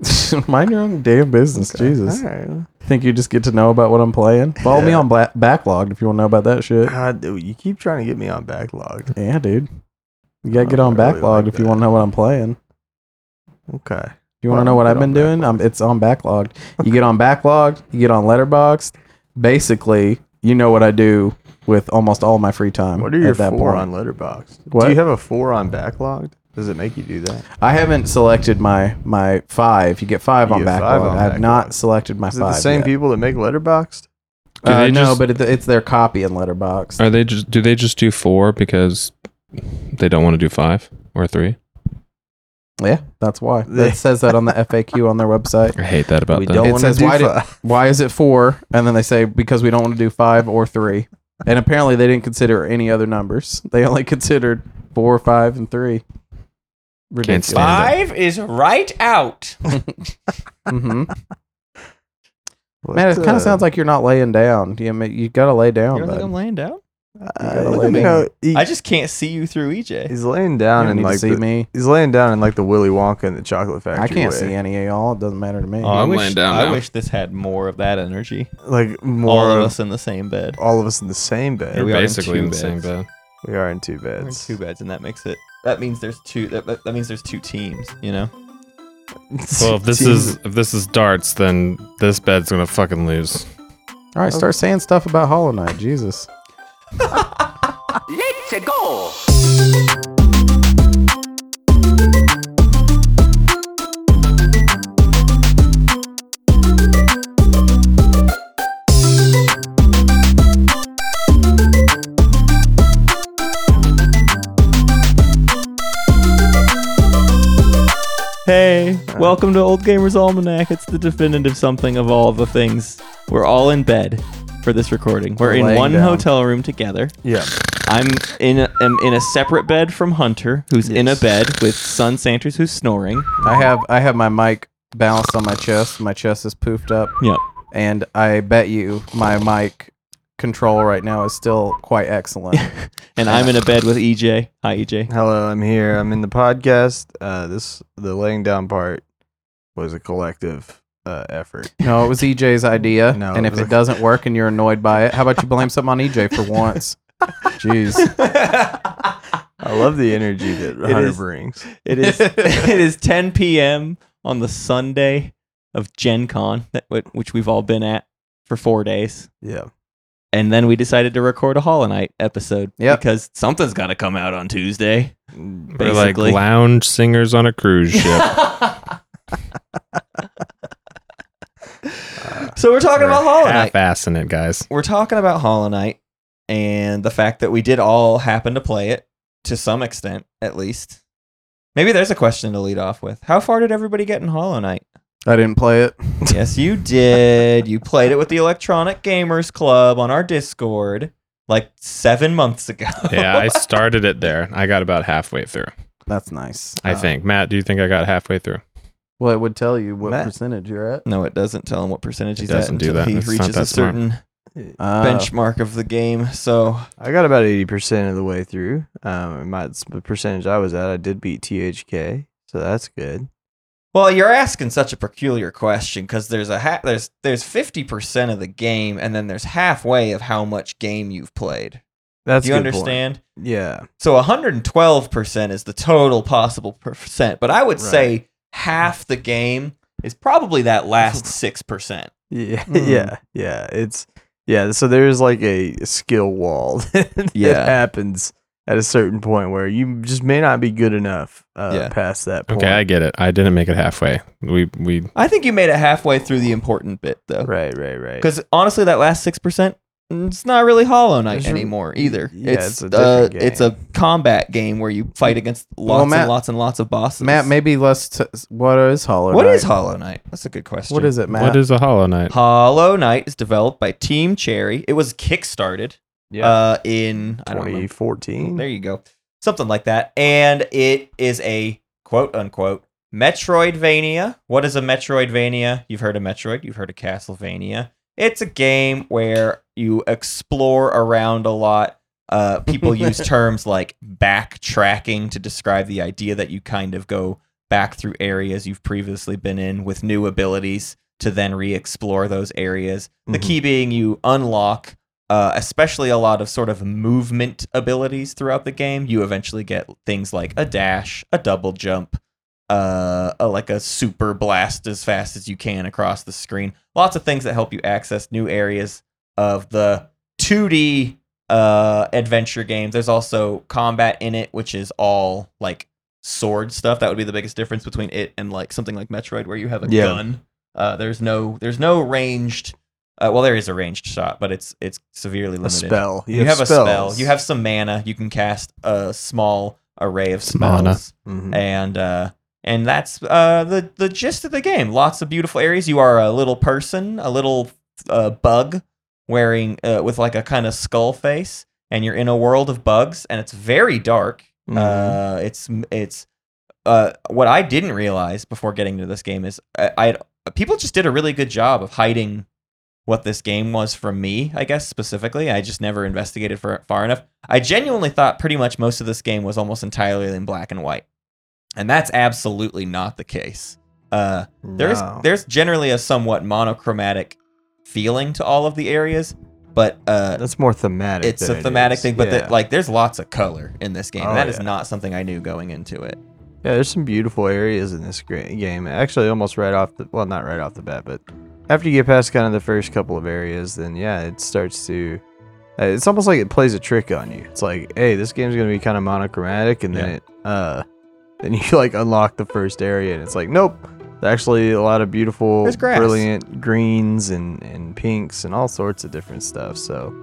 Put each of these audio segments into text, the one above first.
Mind your own damn business, Jesus. All right. Think you just get to know about what I'm playing? Follow me on Bla- Backloggd if you want to know about that shit. God, dude, you keep trying to get me on Backloggd. Yeah, dude. You gotta get on really Backloggd like if you want to know what I'm playing. Okay. You want to know what I've been doing? Um, it's on Backloggd. You get on Backloggd. You get on Letterboxd. Basically, you know what I do with almost all my free time. What are your at that four point. on Letterboxd? What? Do you have a four on Backloggd? Does it make you do that? I haven't selected my my five. You get five You on get Backloggd. five on I have not Backloggd. selected my Is it five. the same yet. people that make Letterboxd? Do Uh, they no, just- but it, it's their copy in Letterboxd. Are they just do they just do four because they don't want to do five or three? yeah, that's why. They- It says that on the FAQ on their website. I hate that about we them. don't It want to says, do why did- five. Why is it four? And then they say because we don't want to do five or three. And apparently they didn't consider any other numbers. They only considered four, five, and three. Ridiculous. Five is right out. hmm Man, it kind uh, of sounds like you're not laying down. You, ma- you gotta lay down. You don't think. I'm laying down? uh, lay you down. know, he- I just can't see you through EJ. he's laying down don't in like see the, me. he's laying down in like the Willy Wonka and the Chocolate Factory. I can't way. see any of y'all. It doesn't matter to me. Oh, I I'm wish, laying down I now. wish this had more of that energy. Like more All of of us in the same bed. all of us in the same bed. We're we are in two in the same beds. bed. We are in two We're in beds. two beds, and that makes it. That means there's two. That, that, that means there's two teams. You know. Well, if this is if this is darts, then this bed's gonna fucking lose. All right, start saying stuff about Hollow Knight. Jesus. Let's go! Welcome to Old Gamers Almanac. It's the definitive something of all the things. We're all in bed for this recording. We're in Laying one down. hotel room together. yeah. I'm in a, am in a separate bed from Hunter, who's in a bed with Son Sanders, who's snoring. I have I have my mic balanced on my chest. My chest is poofed up, Yep. and I bet you my mic control right now is still quite excellent. And I'm in a bed with EJ. Hi, EJ. Hello, I'm here. I'm in the podcast. Uh, this the laying down part was a collective uh, effort. no, it was EJ's idea, No, and it if it a- doesn't work and you're annoyed by it, how about you blame something on EJ for once? Jeez. I love the energy that It Hunter is- brings. It is it is 10 p.m. on the Sunday of Gen Con, that, wh- which we've all been at for four days. Yeah. And then we decided to record a Hollow Knight episode Yep. because something's got to come out on Tuesday. We're like Basically. lounge singers on a cruise ship. so we're talking about Hollow Knight. Half-assing it, guys. We're talking about Hollow Knight and the fact that we did all happen to play it to some extent, at least. Maybe there's a question to lead off with. How far did everybody get in Hollow Knight? I didn't play it. yes, you did. You played it with the Electronic Gamers Club on our Discord like seven months ago. Yeah, I started it there. I got about halfway through. That's nice. I Uh, think. Matt, do you think I got halfway through? Well, it would tell you what Matt. percentage you're at. no, it doesn't tell him what percentage It he's at doesn't do until that. he It's not reaches a smart. certain Uh, benchmark of the game. So I got about eighty percent of the way through. Um, my the percentage I was at, I did beat THK, so that's good. Well, you're asking such a peculiar question because there's a ha- there's there's fifty percent of the game, and then there's halfway of how much game you've played. That's Do you a good point. understand? Yeah. So 112 percent is the total possible percent, but I would say half the game is probably that last six percent. Yeah, Hmm. yeah, yeah. It's yeah. So there's like a skill wall that Yeah. happens at a certain point where you just may not be good enough uh, Yeah. past that point. Okay, I get it. I didn't make it halfway. We we I think you made it halfway through the important bit though, right, right, right. because honestly, that last six percent. It's not really Hollow Knight anymore either. yeah, it's it's a uh, different it's a combat game where you fight against lots Well, Matt- and lots and lots of bosses. Matt, maybe let's. T- what is Hollow What Knight? is Hollow Knight? That's a good question. What is it, Matt? what is a Hollow Knight? Hollow Knight is developed by Team Cherry. It was kickstarted yeah, uh, in I don't remember 2014. There you go. Something like that. And it is a quote unquote Metroidvania. What is a Metroidvania? You've heard of Metroid, you've heard of Castlevania. It's a game where you explore around a lot. Uh, people use terms like backtracking to describe the idea that you kind of go back through areas you've previously been in with new abilities to then re-explore those areas. The Mhm. key being you unlock uh, especially a lot of sort of movement abilities throughout the game. You eventually get things like a dash, a double jump, uh, a, like a super blast as fast as you can across the screen. Lots of things that help you access new areas of the 2D uh, adventure games. There's also combat in it, which is all like sword stuff. That would be the biggest difference between it and like something like Metroid, where you have a Yeah. gun. Uh, there's no there's no ranged. Uh, well, there is a ranged shot, but it's it's severely A limited. spell. You, have, a spell. You have some mana. You can cast a small array of Mana. spells, Mhm. and uh, and that's uh, the the gist of the game. Lots of beautiful areas. You are a little person, a little uh, bug wearing uh, with like a kind of skull face, and you're in a world of bugs, and it's very dark. Mhm. Uh, it's it's uh, what I didn't realize before getting into this game is I, I people just did a really good job of hiding what this game was from me. I guess specifically, I just never investigated for far enough. I genuinely thought pretty much most of this game was almost entirely in black and white, and that's absolutely not the case. Uh, there's No. there's generally a somewhat monochromatic feeling to all of the areas, but uh, that's more thematic. it's a thematic is. thing. But yeah. the, like, there's lots of color in this game. Oh, that is yeah. not something I knew going into it. Yeah, there's some beautiful areas in this game. Actually, almost right off the well, not right off the bat, but after you get past kind of the first couple of areas, then yeah, it starts to. Uh, it's almost like it plays a trick on you. It's like, hey, this game's gonna be kind of monochromatic, and then Yeah. it, uh, then you like unlock the first area, and it's like, nope. There's actually a lot of beautiful, brilliant greens and and pinks and all sorts of different stuff. So,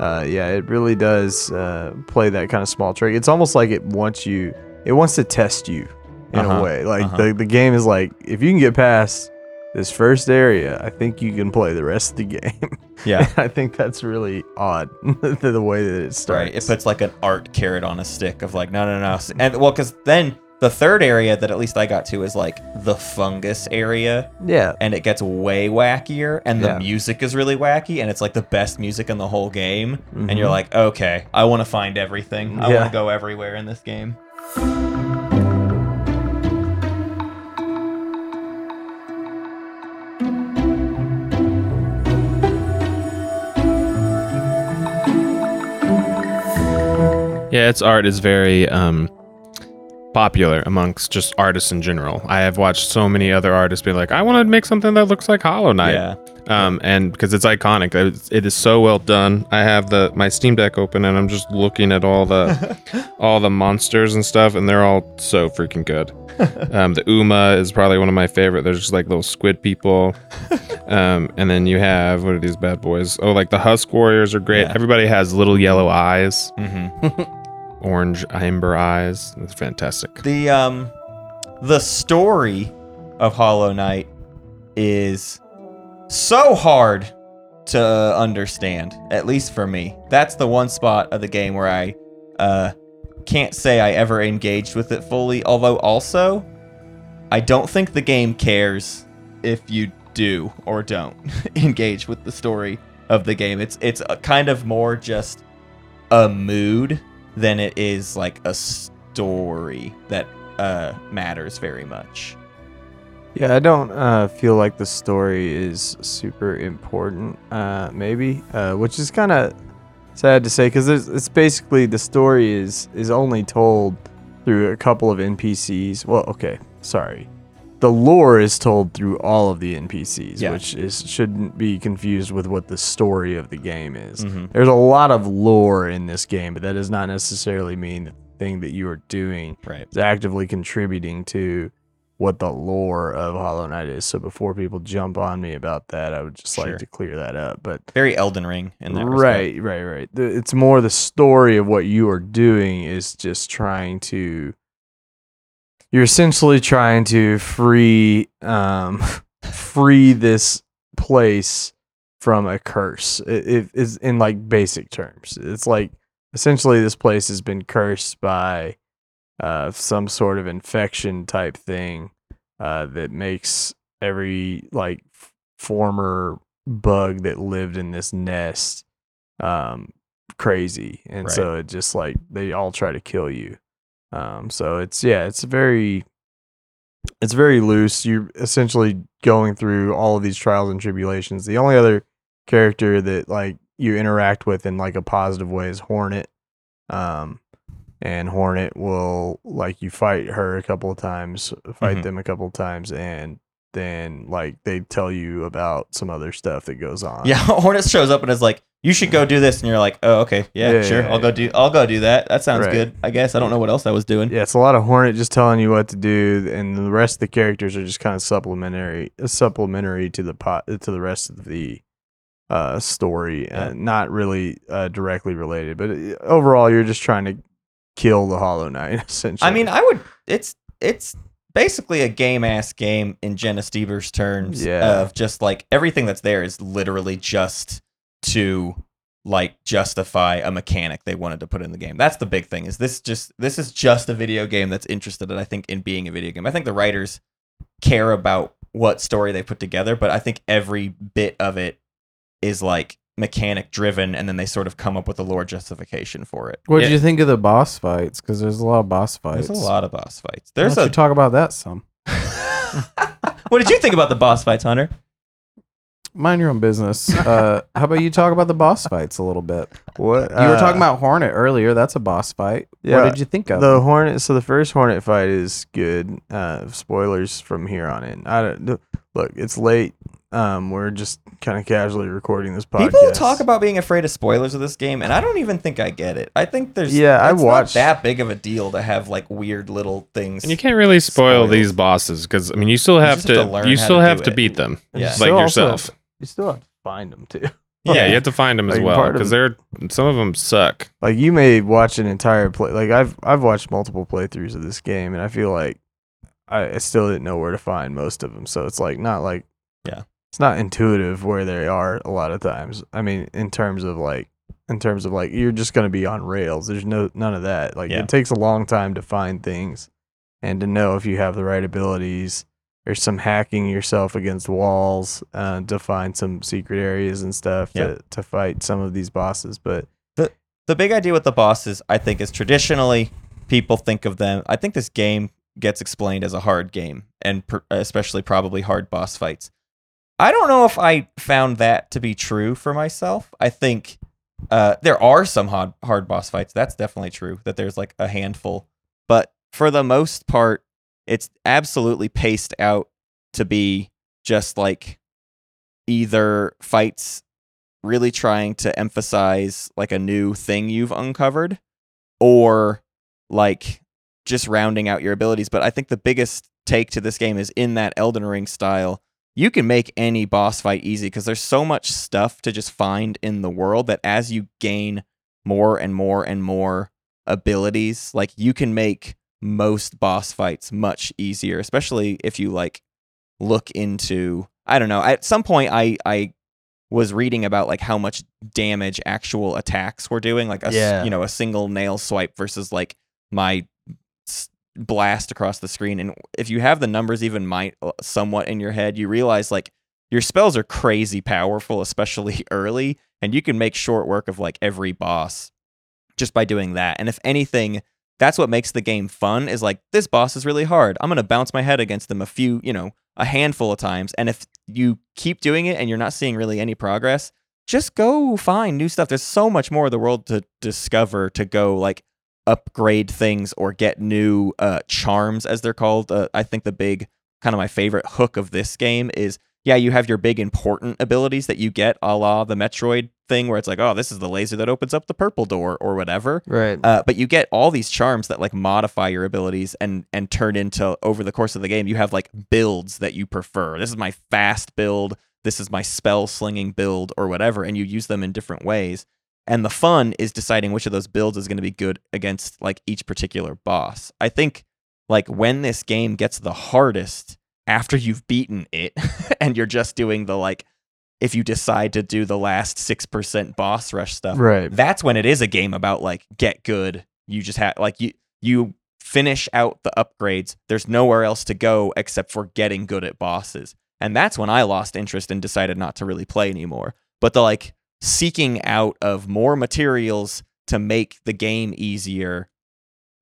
uh, yeah, it really does uh, play that kind of small trick. It's almost like it wants you, it wants to test you in Uh-huh, a way. Like uh-huh. the, the game is like, if you can get past this first area, I think you can play the rest of the game. Yeah. I think that's really odd the, the way that it starts. Right. It puts like an art carrot on a stick of like, no, no, no. And well, because then the third area that at least I got to is like the fungus area, yeah, and it gets way wackier, and the Yeah. music is really wacky, and it's like the best music in the whole game. And you're Mhm. like, okay, I want to find everything. I Yeah. want to go everywhere in this game. Yeah, its art is very um, popular amongst just artists in general. I have watched so many other artists be like, I want to make something that looks like Hollow Knight. Yeah. Um, and because it's iconic, it's, it is so well done. I have the my Steam Deck open and I'm just looking at all the all the monsters and stuff, and they're all so freaking good. Um, the Uma is probably one of my favorite. They're just like little squid people. Um, and then you have what are these bad boys? Oh, like the Husk Warriors are great. Yeah. Everybody has little yellow eyes, Mm-hmm. Orange amber eyes. It's fantastic. The um the story of Hollow Knight is so hard to understand, at least for me. That's the one spot of the game where I uh can't say I ever engaged with it fully, although also I don't think the game cares if you do or don't engage with the story of the game. It's it's a kind of more just a mood than it is like a story that uh matters very much. yeah. I don't uh, feel like the story is super important. Uh, maybe, uh, which is kind of sad to say because it's basically the story is is only told through a couple of NPCs. Well, okay, sorry. The lore is told through all of the NPCs, Yeah. which is shouldn't be confused with what the story of the game is. Mhm. There's a lot of lore in this game, but that does not necessarily mean the thing that you are doing Right. is actively contributing to what the lore of Hollow Knight is. So before people jump on me about that, I would just Sure. like to clear that up. But Very Elden Ring in that respect. right, right, right. The, it's more the story of what you are doing is just trying to. You're essentially trying to free, um, free this place from a curse. It, it is in like basic terms. It's like essentially this place has been cursed by uh, some sort of infection type thing uh, that makes every like f- former bug that lived in this nest um, crazy, and Right. so it just like they all try to kill you. Um, so it's yeah, it's very it's very loose. You're essentially going through all of these trials and tribulations. The only other character that like you interact with in like a positive way is Hornet. Um, and Hornet will like you fight her a couple of times, fight Mhm. them a couple of times, and then like they tell you about some other stuff that goes on. Yeah, Hornet shows up and is like, "You should go do this," and you're like, "Oh, okay, yeah, Yeah, sure, yeah, I'll go do, I'll go do that. That sounds Right. good, I guess. I don't know what else I was doing." Yeah, it's a lot of Hornet just telling you what to do, and the rest of the characters are just kind of supplementary, supplementary to the pot to the rest of the uh, story, Yeah. uh, not really uh, directly related. But uh, overall, you're just trying to kill the Hollow Knight. Essentially, I mean, I would. It's it's basically a game ass game in Jenna Stoeber's terms. Yeah. Of just like everything that's there is literally just to like justify a mechanic they wanted to put in the game. That's the big thing. Is this just this is just a video game that's interested, in, I think, in being a video game. I think the writers care about what story they put together, but I think every bit of it is like mechanic driven, and then they sort of come up with a lore justification for it. What Yeah. did you think of the boss fights? Because there's a lot of boss fights. There's a lot of boss fights. Why There's don't a you talk about that some. what did you think about the boss fights, Hunter? Mind your own business. Uh, how about you talk about the boss fights a little bit? what You were talking uh, about Hornet earlier. That's a boss fight. Yeah, what did you think of? the? Hornet. So the first Hornet fight is good. Uh, spoilers from here on in. I don't look. It's late. Um, we're just kind of casually recording this podcast. People talk about being afraid of spoilers of this game, and I don't even think I get it. I think there's Yeah, I it's not watched- that big of a deal to have like weird little things. And you can't really spoil Spoiled. these bosses because I mean, you still have just to, have to learn you still to have to it. beat them, Yeah. like Still yourself. have- you still have to find them too. Yeah, you have to find them as Like, well because they're some of them suck. like you may watch an entire play like I've I've watched multiple playthroughs of this game and I feel like I, I still didn't know where to find most of them so it's like not like Yeah. It's not intuitive where they are a lot of times I mean in terms of like in terms of like you're just gonna be on rails there's no none of that like Yeah. it takes a long time to find things and to know if you have the right abilities there's some hacking yourself against walls uh, to find some secret areas and stuff Yeah. to, to fight some of these bosses but the the big idea with the bosses, I think, is traditionally people think of them. I think this game gets explained as a hard game, and pr- especially probably hard boss fights. I don't know if I found that to be true for myself. I think uh, there are some hard, hard boss fights. That's definitely true. That there's like a handful, but for the most part, it's absolutely paced out to be just like either fights really trying to emphasize like a new thing you've uncovered or like just rounding out your abilities but i think the biggest take to this game is in that elden ring style you can make any boss fight easy because there's so much stuff to just find in the world that as you gain more and more and more abilities like you can make most boss fights much easier especially if you like look into i don't know at some point i i was reading about like how much damage actual attacks were doing like a Yeah. you know a single nail swipe versus like my blast across the screen and if you have the numbers even might uh, somewhat in your head you realize like your spells are crazy powerful especially early and you can make short work of like every boss just by doing that and if anything that's what makes the game fun is like this boss is really hard. I'm going to bounce my head against them a few you know a handful of times and if you keep doing it and you're not seeing really any progress just go find new stuff. There's so much more of the world to discover to go like upgrade things or get new uh, charms as they're called. Uh, i think the big kind of my favorite hook of this game is yeah you have your big important abilities that you get a la the metroid thing where it's like oh this is the laser that opens up the purple door or whatever. Right. Uh, but you get all these charms that like modify your abilities and and turn into over the course of the game you have like builds that you prefer. This is my fast build. This is my spell slinging build or whatever and you use them in different ways and the fun is deciding which of those builds is going to be good against like each particular boss i think like when this game gets the hardest after you've beaten it and you're just doing the like if you decide to do the last 6% boss rush stuff right that's when it is a game about like get good. You just have like you you finish out the upgrades. There's nowhere else to go except for getting good at bosses. And that's when I lost interest and decided not to really play anymore. But the like seeking out of more materials to make the game easier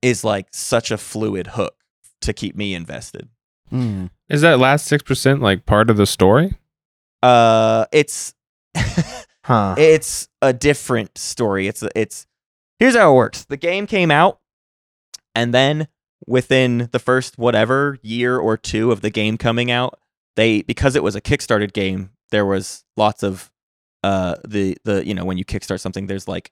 is like such a fluid hook to keep me invested. Mm. Is that last six percent like part of the story? Uh, it's Huh. it's a different story. It's it's here's how it works. The game came out, and then within the first whatever year or two of the game coming out, they because it was a kickstarted game, there was lots of uh the the you know when you kickstart something, there's like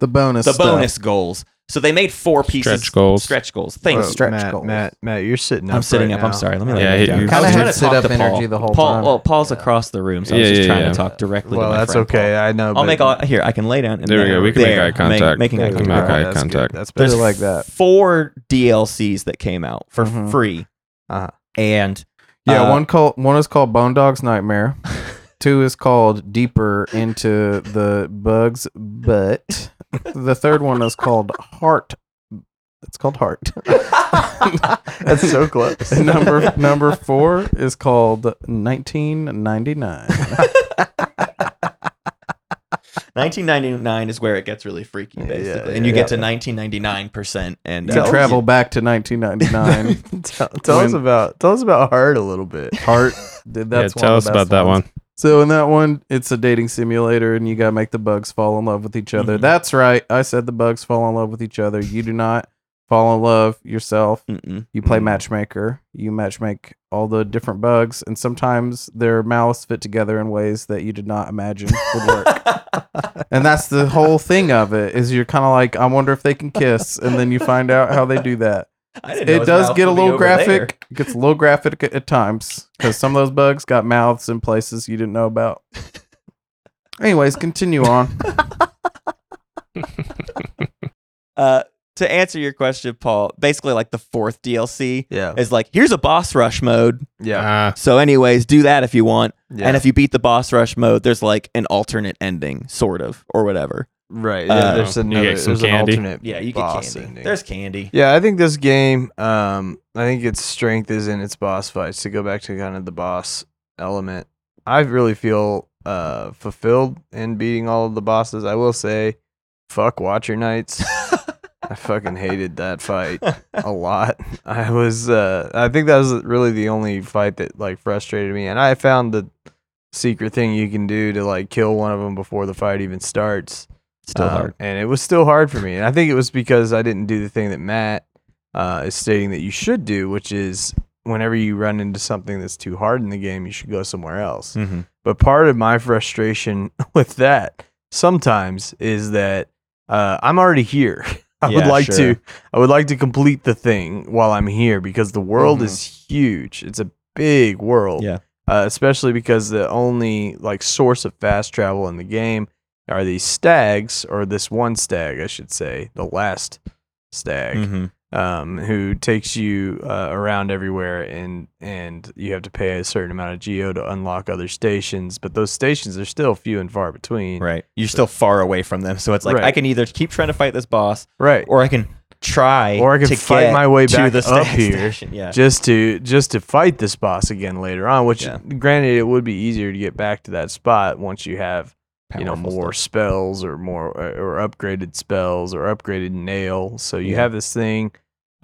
The bonus. the stuff. bonus goals. So they made four pieces Stretch goals. Stretch goals. Thanks. Whoa, stretch Matt, goals. Matt, Matt, you're sitting up. I'm sitting right up. I'm sorry. Let me Yeah, lay he- down. I Kinda had to sit talk up to energy Paul. the whole Paul, time. Well, Paul's Yeah. across the room, so I was Yeah, just yeah, trying yeah. to talk directly. Well, to my that's friend okay. Paul. I know. I'll make all here. I can lay down. And There we go. We can make eye Make- contact. making eye we Make go. contact. eye That's contact. That's Better better. like that. Four DLCs that came out for Mhm. free, Uh-huh. and Yeah, uh, one called one is called Bone Dog's Nightmare. Two is called Deeper into the Bug's Butt. The third one is called Heart. It's called Heart. That's so close. Number number four is called 1999. 1999 is where it gets really freaky, basically, yeah, and you yeah. get to 1999 percent, and You uh, travel back to 1999. tell, tell us about tell us about Heart a little bit. Heart. Dude, that's yeah, tell us of about that ones. one. So in that one, it's a dating simulator, and you gotta make the bugs fall in love with each other. Mhm. That's right. I said the bugs fall in love with each other. You do not fall in love yourself. Mm-mm. You play Mm. matchmaker. You matchmake all the different bugs, and sometimes their mouths fit together in ways that you did not imagine would work. and that's the whole thing of it. Is you're kind of like, I wonder if they can kiss, and then you find out how they do that. I didn't know It does get a little over there. graphic. It gets a little graphic at, at times because some of those bugs got mouths in places you didn't know about. Anyways, continue on. Uh, to answer your question, Paul, basically like the fourth DLC Yeah. is like here's a boss rush mode. Yeah. Ah, So, anyways, do that if you want. yeah. And if you beat the boss rush mode, there's like an alternate ending, sort of, or whatever. Right. uh, yeah, there's another get some there's an candy. alternate Yeah, you get boss candy. ending. There's candy. Yeah, I think this game, um, I think its strength is in its boss fights. To go back to kind of the boss element, I really feel uh, fulfilled in beating all of the bosses. I will say, fuck Watcher Knights. I fucking hated that fight a lot. I was, uh, I think that was really the only fight that like frustrated me. And I found the secret thing you can do to like kill one of them before the fight even starts. Still Um, hard. and it was still hard for me. And I think it was because I didn't do the thing that Matt uh, is stating that you should do, which is whenever you run into something that's too hard in the game, you should go somewhere else. Mm-hmm. But part of my frustration with that sometimes is that uh, I'm already here. I would like sure. to I would like to complete the thing while I'm here because the world Mhm. is huge. It's a big world. Yeah. Uh, especially because the only like source of fast travel in the game are these stags or this one stag, I should say, the last stag Mm-hmm. um, who takes you uh, around everywhere, and and you have to pay a certain amount of geo to unlock other stations. But those stations are still few and far between. Right. You're still far away from them. So it's like, Right. I can either keep trying to fight this boss Right. or I can try Or I can to fight my way to the up here. station. Yeah. Just to just to fight this boss again later on. Which, Yeah. granted, it would be easier to get back to that spot once you have you know more stuff. spells or more or upgraded spells or upgraded nail. So you Yeah. have this thing.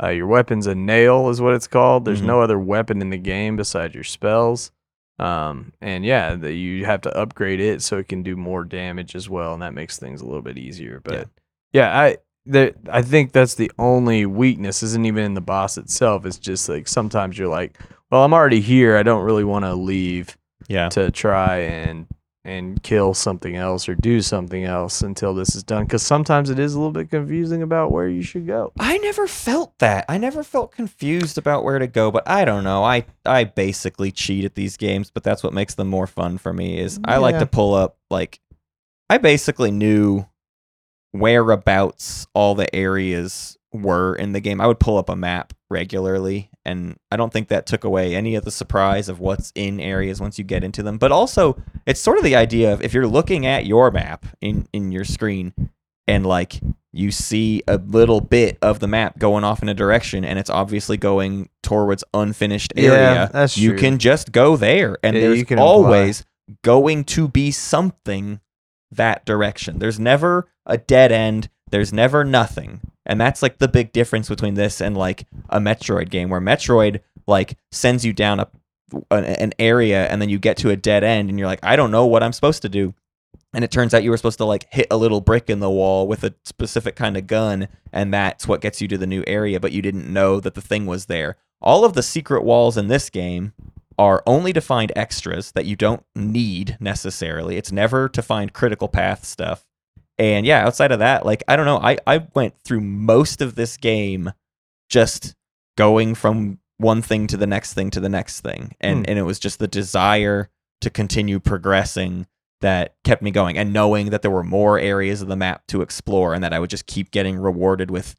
Uh, your weapon's a nail, is what it's called. There's Mhm. no other weapon in the game besides your spells. Um, and yeah, the, you have to upgrade it so it can do more damage as well, and that makes things a little bit easier. But yeah, I the, I think that's the only weakness. Isn't even in the boss itself. It's just like sometimes you're like, well, I'm already here. I don't really want to leave Yeah. to try and and kill something else or do something else until this is done because sometimes it is a little bit confusing about where you should go I never felt that. I never felt confused about where to go, but I don't know. I I basically cheat at these games, but that's what makes them more fun for me is I like to pull up like I basically knew whereabouts all the areas were in the game. I would pull up a map regularly and I don't think that took away any of the surprise of what's in areas once you get into them. But also, it's sort of the idea of if you're looking at your map in in your screen and like you see a little bit of the map going off in a direction and it's obviously going towards unfinished area, Yeah, that's you can just go there and Yeah, there's can apply. always going to be something that direction there's never a dead end there's never nothing and that's like the big difference between this and like a metroid game where metroid like sends you down a an, area and then you get to a dead end and you're like, I don't know what I'm supposed to do. And it turns out you were supposed to like hit a little brick in the wall with a specific kind of gun, and that's what gets you to the new area, but you didn't know that the thing was there. All of the secret walls in this game are only to find extras that you don't need necessarily. It's never to find critical path stuff. And yeah, outside of that, like I don't know, I, I went through most of this game just going from one thing to the next thing to the next thing. And hmm. and it was just the desire to continue progressing that kept me going and knowing that there were more areas of the map to explore and that I would just keep getting rewarded with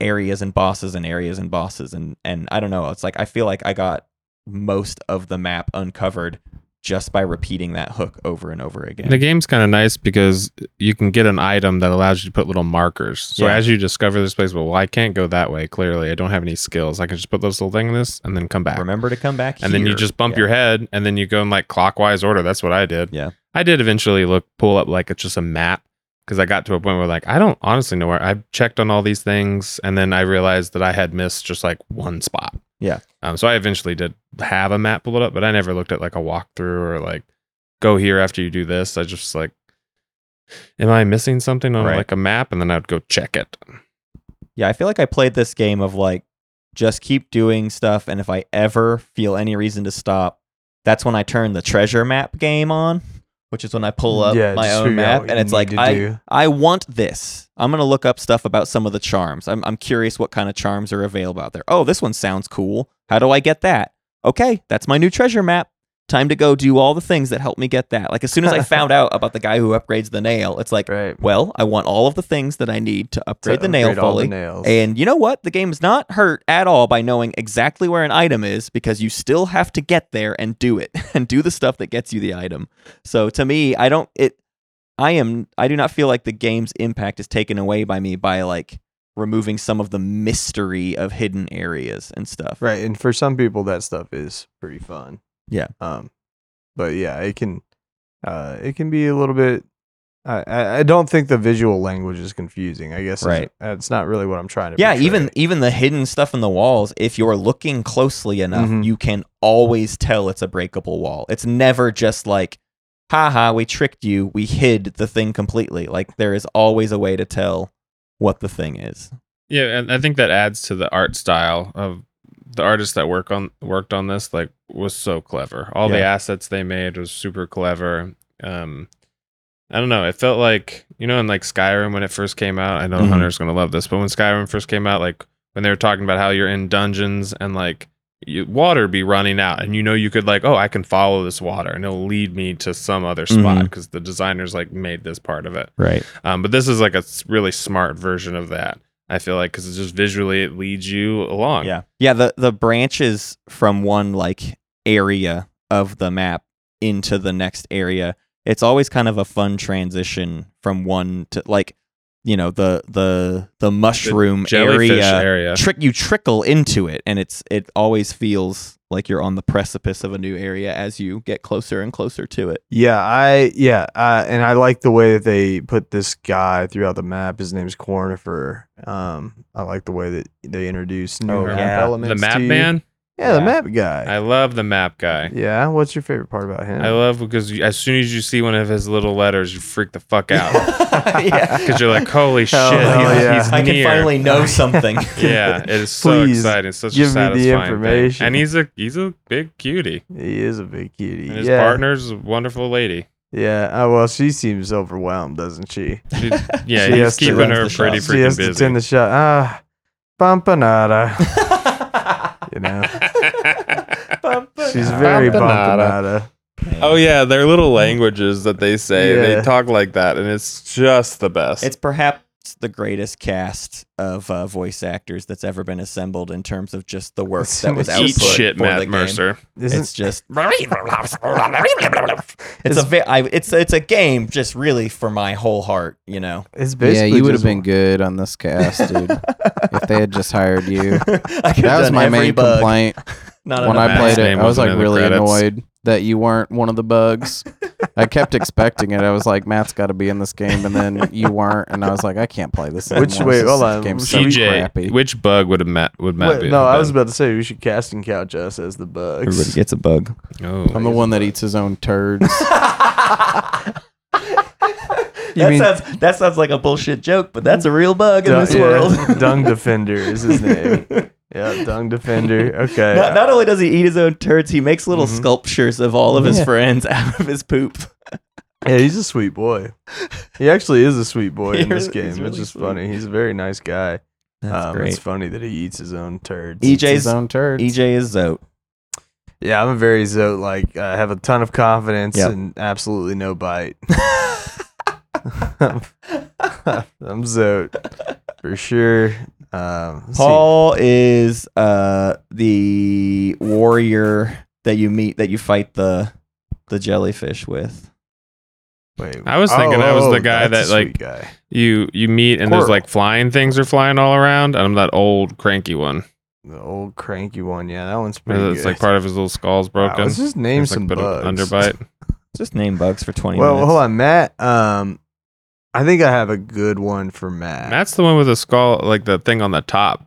areas and bosses and areas and bosses and and I don't know, it's like I feel like I got most of the map uncovered just by repeating that hook over and over again. The game's kind of nice because you can get an item that allows you to put little markers. So Yeah. as you discover this place, well, I can't go that way. Clearly, I don't have any skills. I can just put this little thing in this and then come back. Remember to come back and then you just bump Yeah. your head and then you go in like clockwise order. That's what I did. Yeah. I did eventually look pull up like it's just a map because I got to a point where like I don't honestly know where I checked on all these things and then I realized that I had missed just like one spot. Yeah. Um, so I eventually did have a map pulled up, but I never looked at like a walkthrough or like go here after you do this. I just like, am I missing something on Right. like a map? And then I'd go check it. Yeah, I feel like I played this game of like just keep doing stuff and if I ever feel any reason to stop, that's when I turn the treasure map game on, which is when I pull up Yeah, my own map and it's like I do. I want this. I'm going to look up stuff about some of the charms. I'm I'm curious what kind of charms are available out there. Oh, this one sounds cool. How do I get that? Okay, that's my new treasure map. Time to go do all the things that help me get that. Like as soon as I found out about the guy who upgrades the nail, it's like, Right. well, I want all of the things that I need to upgrade the nail upgrade the fully. nails. And you know what? The game is not hurt at all by knowing exactly where an item is because you still have to get there and do it and do the stuff that gets you the item. So to me, I don't it I am I do not feel like the game's impact is taken away by me by like removing some of the mystery of hidden areas and stuff. Right, and for some people that stuff is pretty fun. Yeah. Um, but yeah, it can, uh, it can be a little bit. I I I don't think the visual language is confusing. I guess is- Right. That's not really what I'm trying to. Yeah, portray. even even the hidden stuff in the walls, if you're looking closely enough, Mhm. you can always tell it's a breakable wall. It's never just like, haha, we tricked you, we hid the thing completely. Like there is always a way to tell what the thing is. Yeah, and I think that adds to the art style of the artists that work on worked on this. Like, was so clever. All the assets they made was super clever. Um, I don't know. It felt like you know, in like Skyrim when it first came out. I know Mhm. Hunter's gonna love this, but when Skyrim first came out, like when they were talking about how you're in dungeons and like you, water be running out, and you know you could like, oh, I can follow this water, and it'll lead me to some other spot Mhm. because the designers like made this part of it. Right. Um, but this is like a really smart version of that. I feel like because it's just visually it leads you along. Yeah. Yeah, the the branches from one like area of the map into the next area. It's always kind of a fun transition from one to like you know the the the mushroom jellyfish area, area. trick you trickle into it and it's it always feels like you're on the precipice of a new area as you get closer and closer to it. Yeah, I yeah, uh, and I like the way that they put this guy throughout the map. His name's Cornifer. Um, I like the way that they introduce new Oh, map yeah. elements. the map to you. man. Yeah, the map guy. I love the map guy. yeah, what's your favorite part about him? I love because you, as soon as you see one of his little letters, you freak the fuck out yeah. because you're like, holy shit, Hell he's, yeah. he's I can near. finally know something. yeah, it is so Please exciting. Such give a me the satisfying information. Thing. And he's a he's a big cutie. he is a big cutie. And his yeah, partner's a wonderful lady. yeah. Oh well, she seems overwhelmed, doesn't she? She, yeah, She he's has to- keeping runs her the pretty show. she has freaking to busy. turn the shot. Ah, bumpanada. you know, she's very Bumpanada. bumpanada. Oh yeah, their little languages that they say. Yeah. They talk like that, and it's just the best. It's perhaps the greatest cast of uh, voice actors that's ever been assembled in terms of just the work that was output Eat shit, for the Matt game. Mercer. Isn't It's just it's a vi- I, it's it's a game just really for my whole heart, you know. it's Yeah, basically you would have just- been good on this cast, dude. if they had just hired you. I could That was done my every main bug. complaint Not when I played it. I was like really annoyed that you weren't one of the bugs. I kept expecting it. I was like, Matt's got to be in this game, and then you weren't, and I was like, I can't play this. Which- anymore. wait, This hold on. Game's So so we- EJ, crappy. which bug would have Matt would Matt Wait, be? no, I was about to say we should casting couch us as the bugs. Everybody gets a bug. Oh, I'm the one that eats his own turds. that mean- sounds that sounds like a bullshit joke, but that's a real bug in Dung- this yeah, world. Dung Defender is his name. Yeah, Dung Defender. Okay. Not, not only does he eat his own turds, he makes little Mhm. sculptures of all of his Yeah. friends out of his poop. Yeah, he's a sweet boy. He actually is a sweet boy in this game. he's It's really just sweet. funny. He's a very nice guy. That's Um, great. It's funny that he eats his own turds. EJ his EJ's own turds. EJ is Zote. Yeah, I'm a very Zote. Like, I have a ton of confidence Yep. and absolutely no bite. I'm Zote for sure. Um, let's see. Paul is uh the warrior that you meet that you fight the the jellyfish with. Wait, I was thinking I was the guy that, like, guy. you you meet and there's like flying things are flying all around, and I'm that old cranky one. the old cranky one. Yeah, that one's pretty It's good. like part of his little skull's Wow, broken. let's just name There's, some a bit of bugs. underbite. Just name bugs for twenty Well, minutes. hold on, Matt. Um, I think I have a good one for Matt. Matt's the one with the skull, like the thing on the top.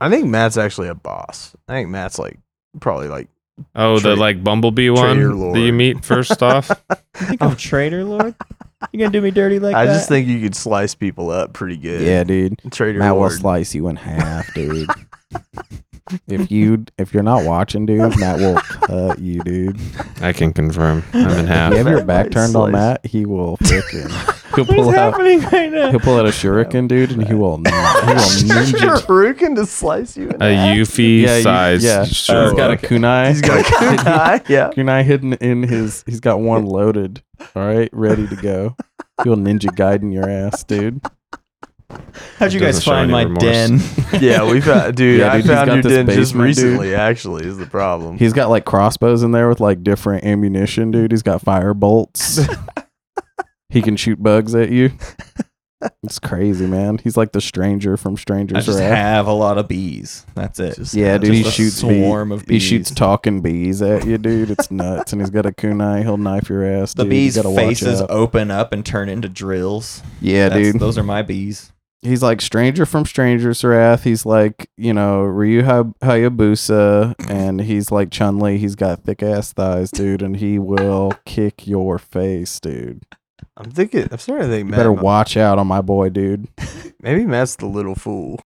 I think Matt's actually a boss. I think Matt's like probably like Oh, Tra- the like bumblebee one Trader that you meet first off. You think I'm traitor lord? You gonna do me dirty like I that? I just think you could slice people up pretty good. Yeah, dude. Trader Matt will slice you in half, dude. if you if you're not watching, dude, Matt will cut you, dude. I can confirm. I'm in half. If half. you have your back might turned on. Matt, he will frickin' he'll what is out happening right now? he'll pull out a shuriken, dude, and he will he will ninja. Shuriken to slice you in A half. Yuffie Yeah, you- size. yeah. Sure. He's got a kunai. He's got a kunai. Yeah. kunai hidden in his. He's got one loaded. All right, ready to go. He'll ninja guiding your ass, dude. How'd you guys Doesn't show find any my remorse. den? Yeah, we found dude, Yeah, I dude, he's found got your this den just basement, dude. recently, actually, is the problem. He's got like crossbows in there with like different ammunition, dude. He's got fire bolts. He can shoot bugs at you. It's crazy, man. He's like the stranger from I Stranger's just Wrath. have a lot of bees. That's it. Just- Yeah, dude. Just He a shoots bee- swarm of He shoots talking bees at you, dude. It's nuts. And he's got a kunai. He'll knife your ass. the dude. You bees' gotta watch faces open up and turn into drills. Yeah, That's- dude. Those are my bees. he's like stranger from stranger's wrath he's like you know ryu hayabusa and he's like chun li he's got thick ass thighs dude and he will kick your face dude I'm thinking I'm starting to think you Matt better might- watch out on my boy dude maybe Matt's the little fool.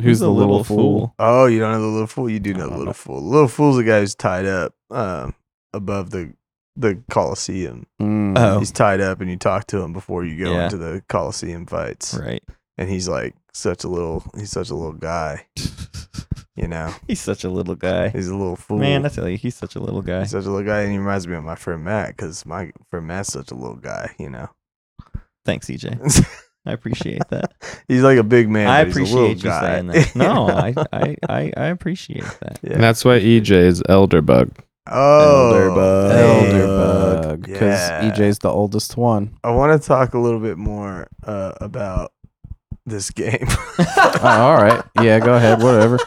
who's, the little, fool, Oh, you don't know the little fool? You do know the little know. fool. The little fool's the guy who's tied up um, above the the Coliseum. Mm. Oh. He's tied up and you talk to him before you go Yeah. into the Coliseum fights. Right. And he's like such a little he's such a little guy. You know. He's such a little guy. He's a little fool. Man, I tell you, he's such a little guy. He's such a little guy and he reminds me of my friend Matt because my friend Matt's such a little guy, you know. Thanks, EJ. I appreciate that. he's like a big man. I but he's a appreciate you guy. saying that. No, I, I, I, I appreciate that. Yeah. And that's why EJ is elder bug. Oh, Elder bug. elder bug. bug because Yeah. ej's the oldest one I want to talk a little bit more uh, about this game. oh, all right yeah go ahead whatever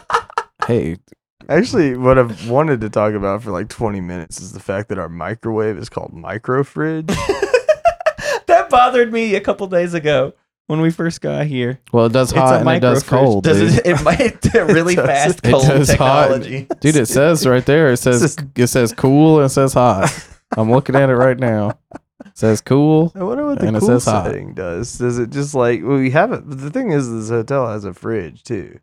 hey Actually, what I've wanted to talk about for like 20 minutes is the fact that our microwave is called micro fridge. that bothered me a couple days ago when we first got here. well it does It's hot and it does fridge. cold Does dude. it? It might really It does- fast it cold does hot technology. Dude, it says right there. It says it says cool and it says hot. I'm looking at it right now. It says cool. I wonder what the And cool says hot. setting does. Does it just like well, we have it? But the thing is, this hotel has a fridge too.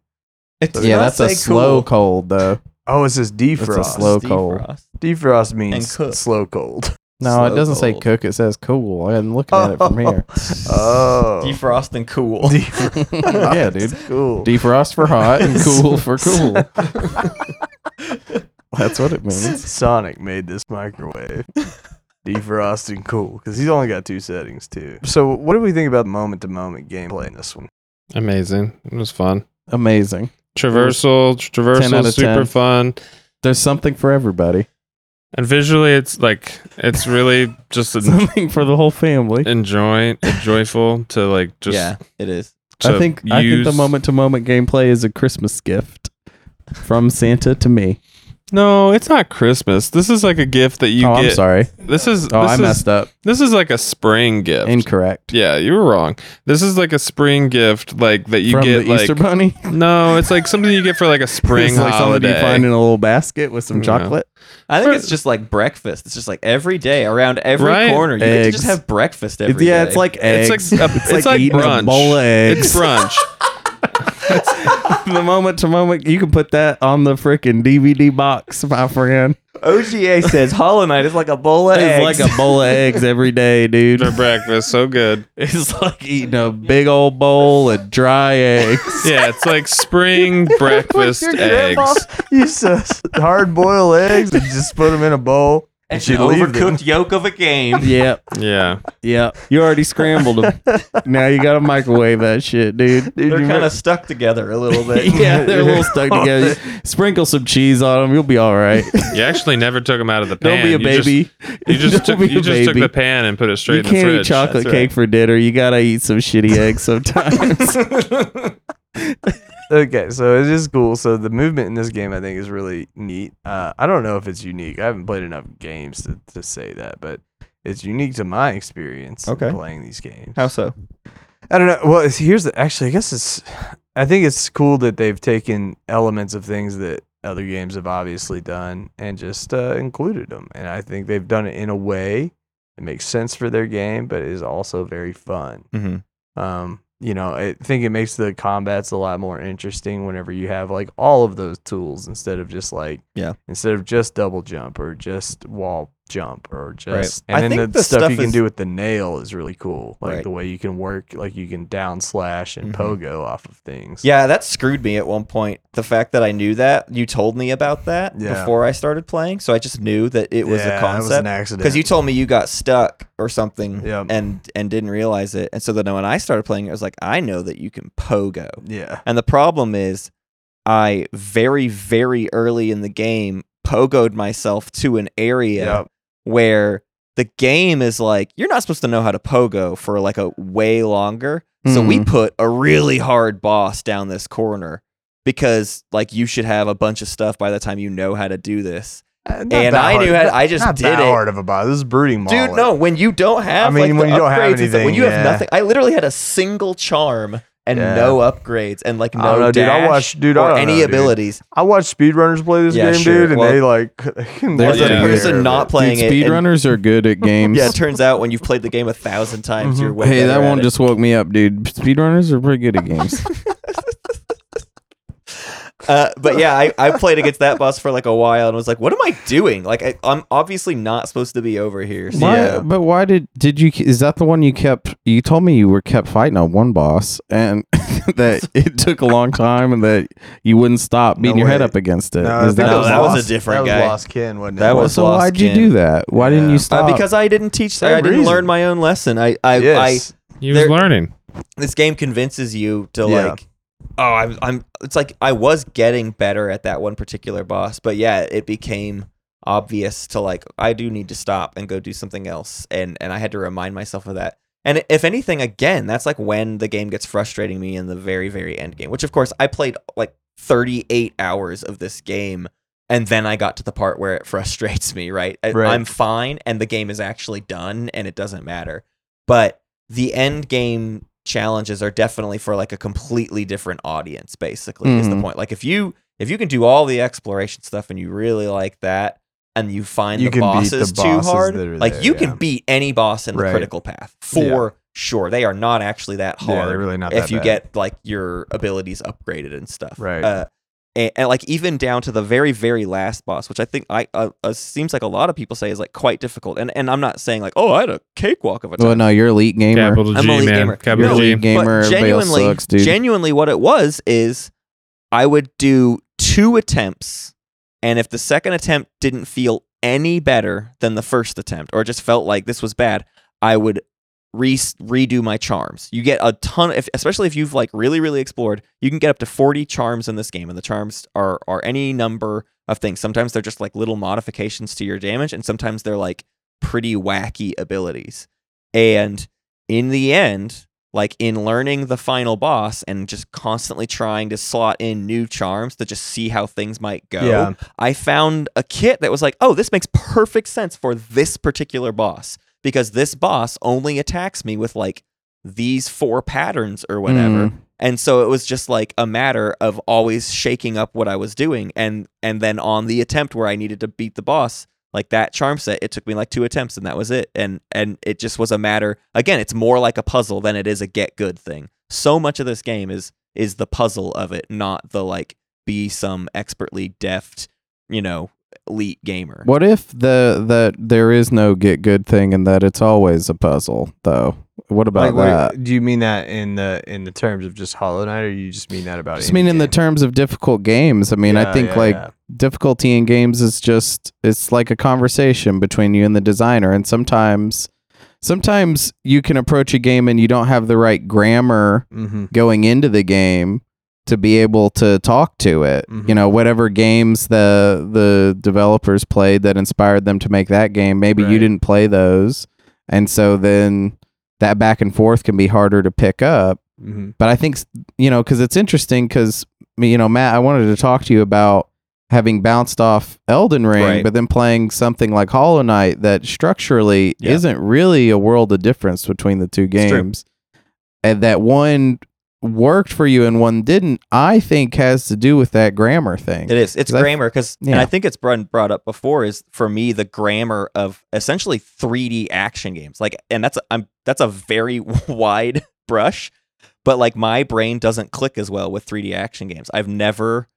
It does yeah, not that's a say slow cold though. Oh, it says defrost. a slow- cold. Defrost. defrost means cook. slow cold. No, it Slow doesn't say cold. cook. It says cool. I'm looking at it from here. Oh, Defrost and cool. Defrost. Yeah, dude. Cool. Defrost for hot and cool for cool. That's what it means. Sonic made this microwave. Defrost and cool because he's only got two settings too. So, what do we think about moment to moment gameplay in this one? Amazing. It was fun. Amazing. Traversal, 10 traversal, super 10. fun. There's something for everybody. And visually, it's like it's really just en- Something for the whole family. enjoy, joyful to like just. yeah, it is. I to think I think the moment to moment gameplay is a Christmas gift from Santa to me. No, it's not Christmas. This is like a gift that you oh, get. I'm sorry. This is Oh, this I is, messed up. This is like a spring gift. Incorrect. yeah, you were wrong. This is like a spring gift, like that you From get the like. Easter Bunny. no, it's like something you get for like a spring it's like somebody holiday. you find in a little basket with some Yeah. chocolate. I think it's just like breakfast. It's just like every day around every Right? corner. You get to just have breakfast It's, every yeah, day. it's like It's eggs. like a- it's like eating brunch. a bowl of eggs. it's brunch. the moment to moment, you can put that on the freaking DVD box, my friend. OGA says Hollow Knight is like a bowl of It's eggs. like a bowl of eggs every day, dude. for breakfast. So good. It's like eating a big old bowl of dry eggs. Yeah, it's like spring breakfast eggs. used to hard boil eggs and just put them in a bowl. And she'd an leave them. overcooked yolk of a game. Yep, Yeah. yep. You already scrambled them. now you got to microwave that shit, dude. They're kind of stuck together a little bit. yeah, they're a little stuck together. Sprinkle some cheese on them. You'll be all right. You actually never took them out of the pan. Don't be a You just- baby. You just, took you a just took the pan and put it straight You in the can't eat chocolate That's cake right. for dinner. You gotta eat some shitty eggs sometimes. Okay, so it is cool. So the movement in this game, I think, is really neat. Uh, I don't know if it's unique. I haven't played enough games to, to say that, but it's unique to my experience Okay. playing these games. How so? I don't know. Well, here's the actually. I guess it's. I think it's cool that they've taken elements of things that other games have obviously done and just uh, included them. And I think they've done it in a way that makes sense for their game, but is also very fun. Mm-hmm. Um, you know, I think it makes the combats a lot more interesting whenever you have like all of those tools instead of just like Yeah. instead of just double jump or just wall jump or just I and then think the, the stuff, stuff you can is- do with the nail is really cool. Like Right. the way you can work, like you can down slash and Mhm. pogo off of things. Yeah, that screwed me at one point. The fact that I knew that you told me about that Yeah. before I started playing, so I just knew that it was Yeah, a That was an accident. Because you told me you got stuck or something, Yep. and and didn't realize it, and so then when I started playing, it was like I know that you can pogo, yeah. and the problem is, I very very early in the game pogoed myself to an area Yep. Where the game is like you're not supposed to know how to pogo for like a way longer. So we Mhm. put a really hard boss down this corner because like you should have a bunch of stuff by the time you know how to do this. Uh, And I knew hard. how- I just not did that it. hard of a boss. This is brooding Dude, no, when you don't have I mean, like, when you don't have stuff, when anything, you have nothing. I literally had a single charm and Yeah. no upgrades and like no don't know, dude. I dash watched- dude, or don't any know, dude. abilities. I watched speedrunners play this Yeah, game, sure. dude, and Well, they like can there's work a person not but- playing Dude, it. speedrunners are good at games. yeah, it turns out when you've played the game a thousand times, Mhm. you're way hey, better that at one it. just woke me up, dude. Speedrunners are pretty good at games. Uh, but yeah, I, I played against that boss for like a while and was like, what am I doing? Like, I, I'm obviously not supposed to be over here. So Why, Yeah. But why did did you? Is that the one you kept? You told me you were kept fighting on one boss, and that it took a long time, and that you wouldn't stop beating No your head up against it. No, Is think No, was that was a different that guy. Was Lost Kin, wasn't it? That was so Lost why'd you do that? Why didn't you Uh, stop? Uh, because I didn't teach, Same I didn't reason. learn my own lesson. I, I, yes. He was learning. This game convinces you to Yeah. like, oh, I'm, I'm. It's like I was getting better at that one particular boss, but yeah, it became obvious to like, I do need to stop and go do something else, and and I had to remind myself of that. And if anything, again, that's like when the game gets frustrating me in the very, very end game. Which, of course, I played like 38 hours of this game, and then I got to the part where it frustrates me. Right, Right. I'm fine, and the game is actually done, and it doesn't matter. But the end game challenges are definitely for like a completely different audience. Basically, is the Mhm. point. Like if you if you can do all the exploration stuff and you really like that. And you find You the beat the bosses too hard. Like there, you yeah. can beat any boss in the Right. critical path for sure. They are not actually that Yeah, hard they're really not if you bad. get like your abilities upgraded and stuff. Right. Uh, and, and, like even down to the very very last boss, which I think I uh, uh, seems like a lot of people say is like quite difficult. And and I'm not saying like oh I had a cakewalk of a time. well, no, you're elite gamer. Capital I'm elite man. gamer. Capital You're G. elite gamer. But genuinely, sucks, dude. genuinely, what it was is I would do two attempts, and if the second attempt didn't feel any better than the first attempt, or just felt like this was bad, I would re- redo my charms. You get a ton, if, especially if you've like really, really explored. You can get up to forty charms in this game, and the charms are are any number of things. Sometimes they're just like little modifications to your damage, and sometimes they're like pretty wacky abilities. And in the end, like in learning the final boss and just constantly trying to slot in new charms to just see how things might go. Yeah. I found a kit that was like, oh, this makes perfect sense for this particular boss because this boss only attacks me with like these four patterns or whatever. Mm. And so it was just like a matter of always shaking up what I was doing and and then on the attempt where I needed to beat the boss, like that charm set, it took me like two attempts and that was it. And and it just was a matter again, it's more like a puzzle than it is a get good thing. So much of this game is is the puzzle of it, not the like be some expertly deft, you know, elite gamer. What if the that there is no get good thing and that it's always a puzzle though? What about Like, that? what- do you mean that in the in the terms of just Hollow Knight, or you just mean that about? Just any mean in the terms of difficult games. I mean, I think yeah, like yeah. difficulty in games is just it's like a conversation between you and the designer and sometimes sometimes you can approach a game and you don't have the right grammar Mhm. going into the game to be able to talk to it. Mhm. You know, whatever games the the developers played that inspired them to make that game, maybe you didn't play those. And so then that back and forth can be harder to pick up Mhm. but I think you know because it's interesting because you know Matt, I wanted to talk to you about having bounced off Elden Ring, Right. but then playing something like Hollow Knight that structurally Yeah. isn't really a world of difference between the two games, and that one worked for you and one didn't. I think has to do with that grammar thing. It is. It's 'Cause grammar because, and. I think it's brought brought up before. Is for me the grammar of essentially 3D action games. Like, and that's a, I'm that's a very wide brush, but like my brain doesn't click as well with 3D action games. I've never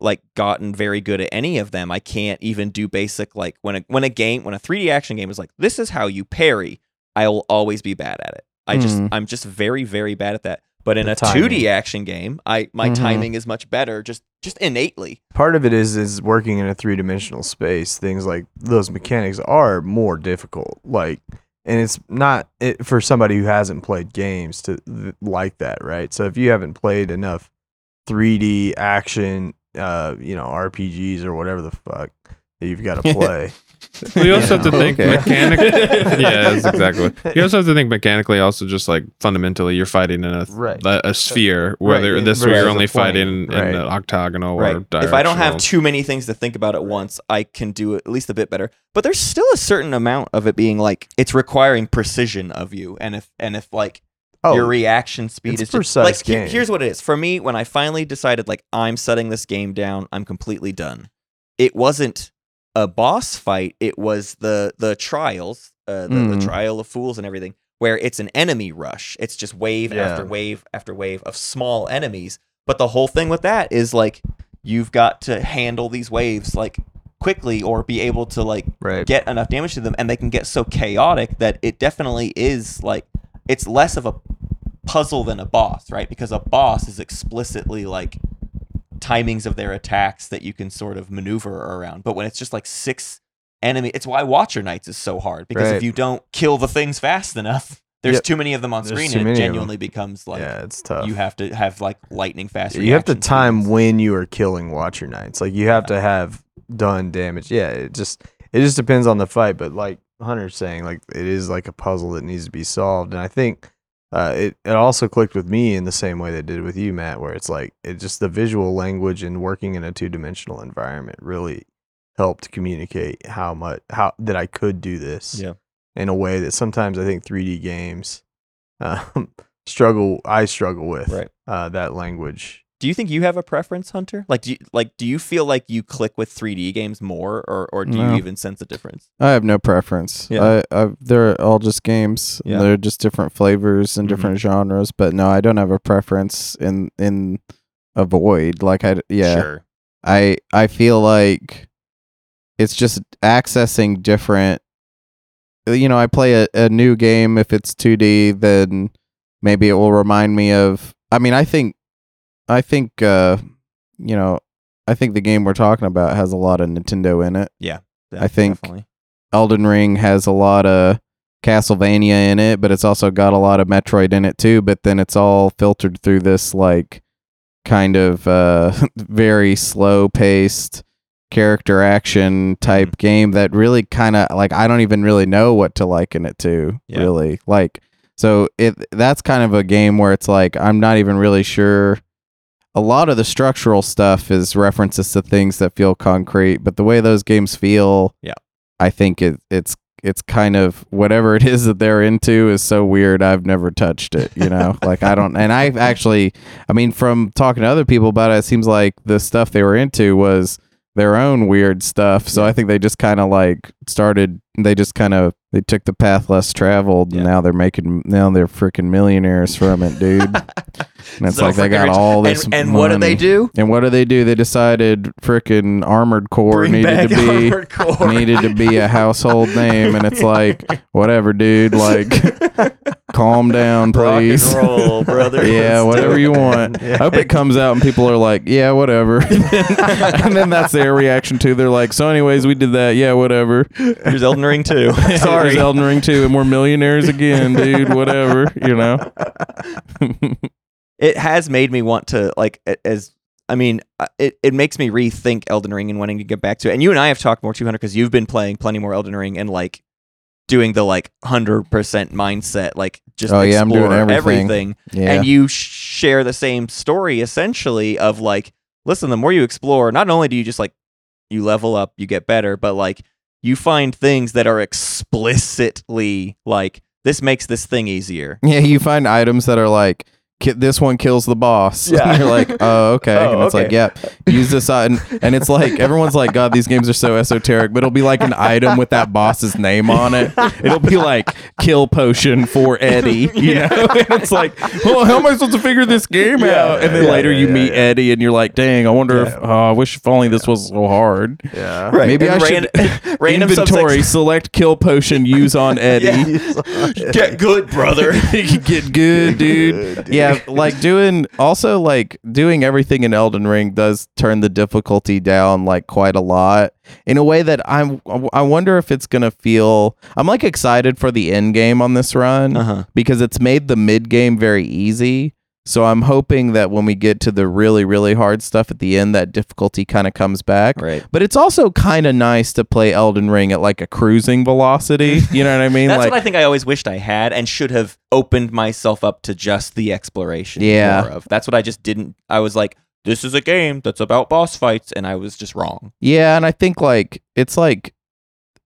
like gotten very good at any of them. I can't even do basic like when a when a game when a 3D action game is like this is how you parry. I will always be bad at it. I just Hmm. I'm just very very bad at that. But in The a timing. 2D action game, I my Mhm. timing is much better just just innately. part of it is is working in a three dimensional space. Things like those mechanics are more difficult. Like, and it's not it, for somebody who hasn't played games to th- like that, right? So if you haven't played enough 3D action, uh, you know, RPGs or whatever the fuck that you've got to play. Well, you also have to think Okay. mechanically. yeah, that's exactly. You also have to think mechanically. Also, just like fundamentally, you're fighting in a Right. a, a sphere. Whether in- this way you're only plane. fighting in Right. an octagonal right. or If I don't have too many things to think about at once, I can do at least a bit better. But there's still a certain amount of it being like it's requiring precision of you, and if and if like Oh, your reaction speed it's is a just precise like he- game. here's what it is for me when I finally decided like I'm setting this game down, I'm completely done. It wasn't a boss fight; it was the the trials, uh, the, the Mm. trial of fools and everything, where it's an enemy rush. It's just wave Yeah. after wave after wave of small enemies. But the whole thing with that is like you've got to handle these waves like quickly or be able to like right. get enough damage to them and they can get so chaotic that it definitely is like it's less of a puzzle than a boss right because a boss is explicitly like timings of their attacks that you can sort of maneuver around but when it's just like six enemy it's why watcher knights is so hard because Right. if you don't kill the things fast enough there's Yep. too many of them on There's screen and it genuinely becomes like yeah, it's tough. you have to have like lightning fast you have to time when you are killing Watcher Knights. Like you have to have done damage. Yeah, it just it just depends on the fight. But like Hunter's saying, like it is like a puzzle that needs to be solved. And I think uh, it it also clicked with me in the same way that it did with you, Matt, where it's like it just the visual language and working in a two dimensional environment really helped communicate how much how that I could do this. Yeah. In a way that sometimes I think 3D games um, struggle. I struggle with Right. uh, that language. Do you think you have a preference, Hunter? Like, do you, like do you feel like you click with 3D games more, or or do No. you even sense a difference? I have no preference. Yeah. I, I, they're all just games. Yeah. They're just different flavors and Mhm. different genres. But no, I don't have a preference in in a void. Like I, yeah, Sure. I I feel like it's just accessing different. You know, I play a, a new game if it's 2D, then maybe it will remind me of. I mean, I think, I think, uh, you know, I think the game we're talking about has a lot of Nintendo in it. Yeah. I think- Definitely. Elden Ring has a lot of Castlevania in it, but it's also got a lot of Metroid in it too. But then it's all filtered through this like kind of uh, very slow paced character action type Mm-hmm. game that really kind of like I don't even really know what to liken it to. Yeah. Really, like So it that's kind of a game where it's like I'm not even really sure. A lot of the structural stuff is references to things that feel concrete, but the way those games feel, Yeah. I think it it's it's kind of whatever it is that they're into is so weird. I've never touched it, you know. like I don't, and I've actually, I mean, from talking to other people about it, it seems like the stuff they were into was their own weird stuff. So I think they just kind of like started. They just kind of they took the path less traveled, Yeah. and now they're making now they're freaking millionaires from it, dude. and it's So like they got rich. all this. And, and what did they do? And what did they do? They decided freaking armored core Bring needed to be needed to be a household name, and it's like whatever, dude. Like, calm down, please. Rock and roll, brother. Yeah, whatever you want. I hope it comes out and people are like, yeah, whatever. and then that's their reaction too. They're like, so, anyways, we did that. Yeah, whatever. Here's Elden Ring too. Sorry. There's Elden Ring too, and we're millionaires again, dude. Whatever, you know. it has made me want to like as I mean, uh, it, it makes me rethink Elden Ring and wanting to get back to it. And you and I have talked more 200 because you've been playing plenty more Elden Ring and like doing the like 100% mindset, like just Oh, yeah, I'm doing everything. everything. Yeah. And you share the same story essentially of like, listen, the more you explore, not only do you just like, you level up, you get better, but like you find things that are explicitly like, this makes this thing easier. Yeah, you find items that are like, this one kills the boss. Yeah. and you're like, oh, okay. Oh, and it's like, okay. yeah, use this item. And it's like, everyone's like, God, these games are so esoteric, but it'll be like an item with that boss's name on it. It'll be like, kill potion for Eddie, you know? And it's like, well, how am I supposed to figure this game Yeah, out? And then yeah, later yeah, you yeah, meet yeah. Eddie and you're like, dang, I wonder if, Yeah. oh, I wish if only this was so hard. Yeah. Right. Maybe And I should ran- random inventory, subsects- select kill potion, use on Eddie. Get good, brother. get good, dude. Yeah, like doing also like doing everything in Elden Ring does turn the difficulty down like quite a lot in a way that I'm. I wonder if it's gonna feel. I'm like excited for the end game on this run Uh-huh. because it's made the mid game very easy. So I'm hoping that when we get to the really really hard stuff at the end, that difficulty kind of comes back. Right. But it's also kind of nice to play Elden Ring at like a cruising velocity. You know what I mean? That's like what I think I always wished I had and should have opened myself up to just the exploration. Yeah. more of. That's what I just didn't. I was like, this is a game that's about boss fights, and I was just wrong. Yeah, and I think like it's like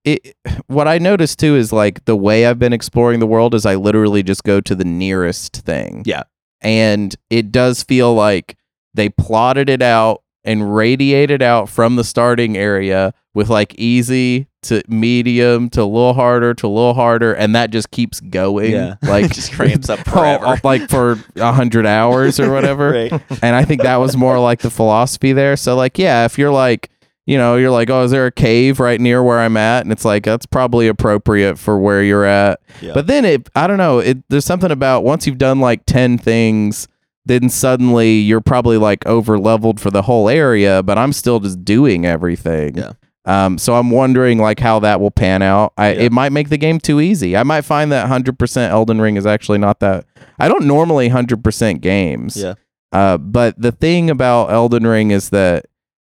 it what I noticed too is like the way I've been exploring the world is I literally just go to the nearest thing. Yeah. And it does feel like they plotted it out and radiated out from the starting area with like easy to medium to a little harder to a little harder and that just keeps going. Yeah. Like Just ramps up all- forever. like for a hundred hours or whatever right. and I think that was more like the philosophy there. So like, yeah, if you're like, you know, you're like, oh, is there a cave right near where I'm at? And it's like that's probably appropriate for where you're at. Yeah. But then it, I don't know, it there's something about once you've done like ten things, then suddenly you're probably like over leveled for the whole area. But I'm still just doing everything. Yeah. Um, so I'm wondering like how that will pan out. I Yeah. it might make the game too easy. I might find that 100% Elden Ring is actually not that. I don't normally 100% games. Yeah. Uh, but the thing about Elden Ring is that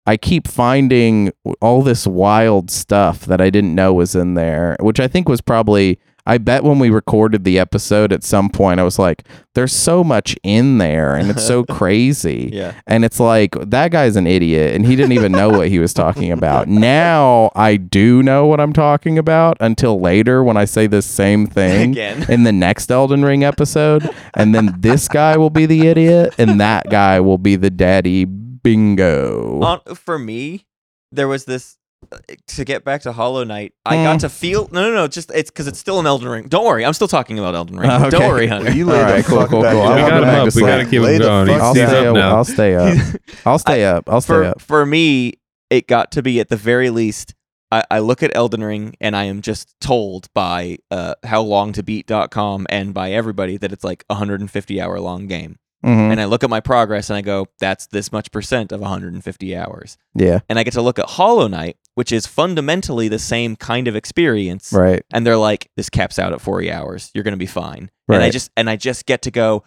I keep finding all this wild stuff that I didn't know was in there, which I think was probably. I bet when we recorded the episode at some point, I was like, "There's so much in there, and it's so crazy." Yeah. And it's like that guy's an idiot, and he didn't even know what he was talking about. Now I do know what I'm talking about. Until later, when I say this same thing Again. in the next Elden Ring episode, and then this guy will be the idiot, and that guy will be the daddy bingo. On, for me, there was this. uh, To get back to Hollow Knight, I got to feel no, no, no. Just it's because it's still an Elden Ring. Don't worry, I'm still talking about Elden Ring. Uh, okay. Don't worry, honey. You All lay right, the cool, fuck cool, back cool. I We wanna got go him back up. to We gotta keep Lay him going. I'll He's, he's stay up up. I'll stay up. I'll stay up. I'll stay for up. for me, it got to be at the very least. I, I look at Elden Ring and I am just told by uh, howlongtobeat.com and by everybody that it's like a 150 hour long game. Mhm. And I look at my progress and I go, that's this much percent of 150 hours. Yeah. And I get to look at Hollow Knight, which is fundamentally the same kind of experience. Right. And they're like, this caps out at 40 hours. You're going to be fine. Right. And I just and I just get to go.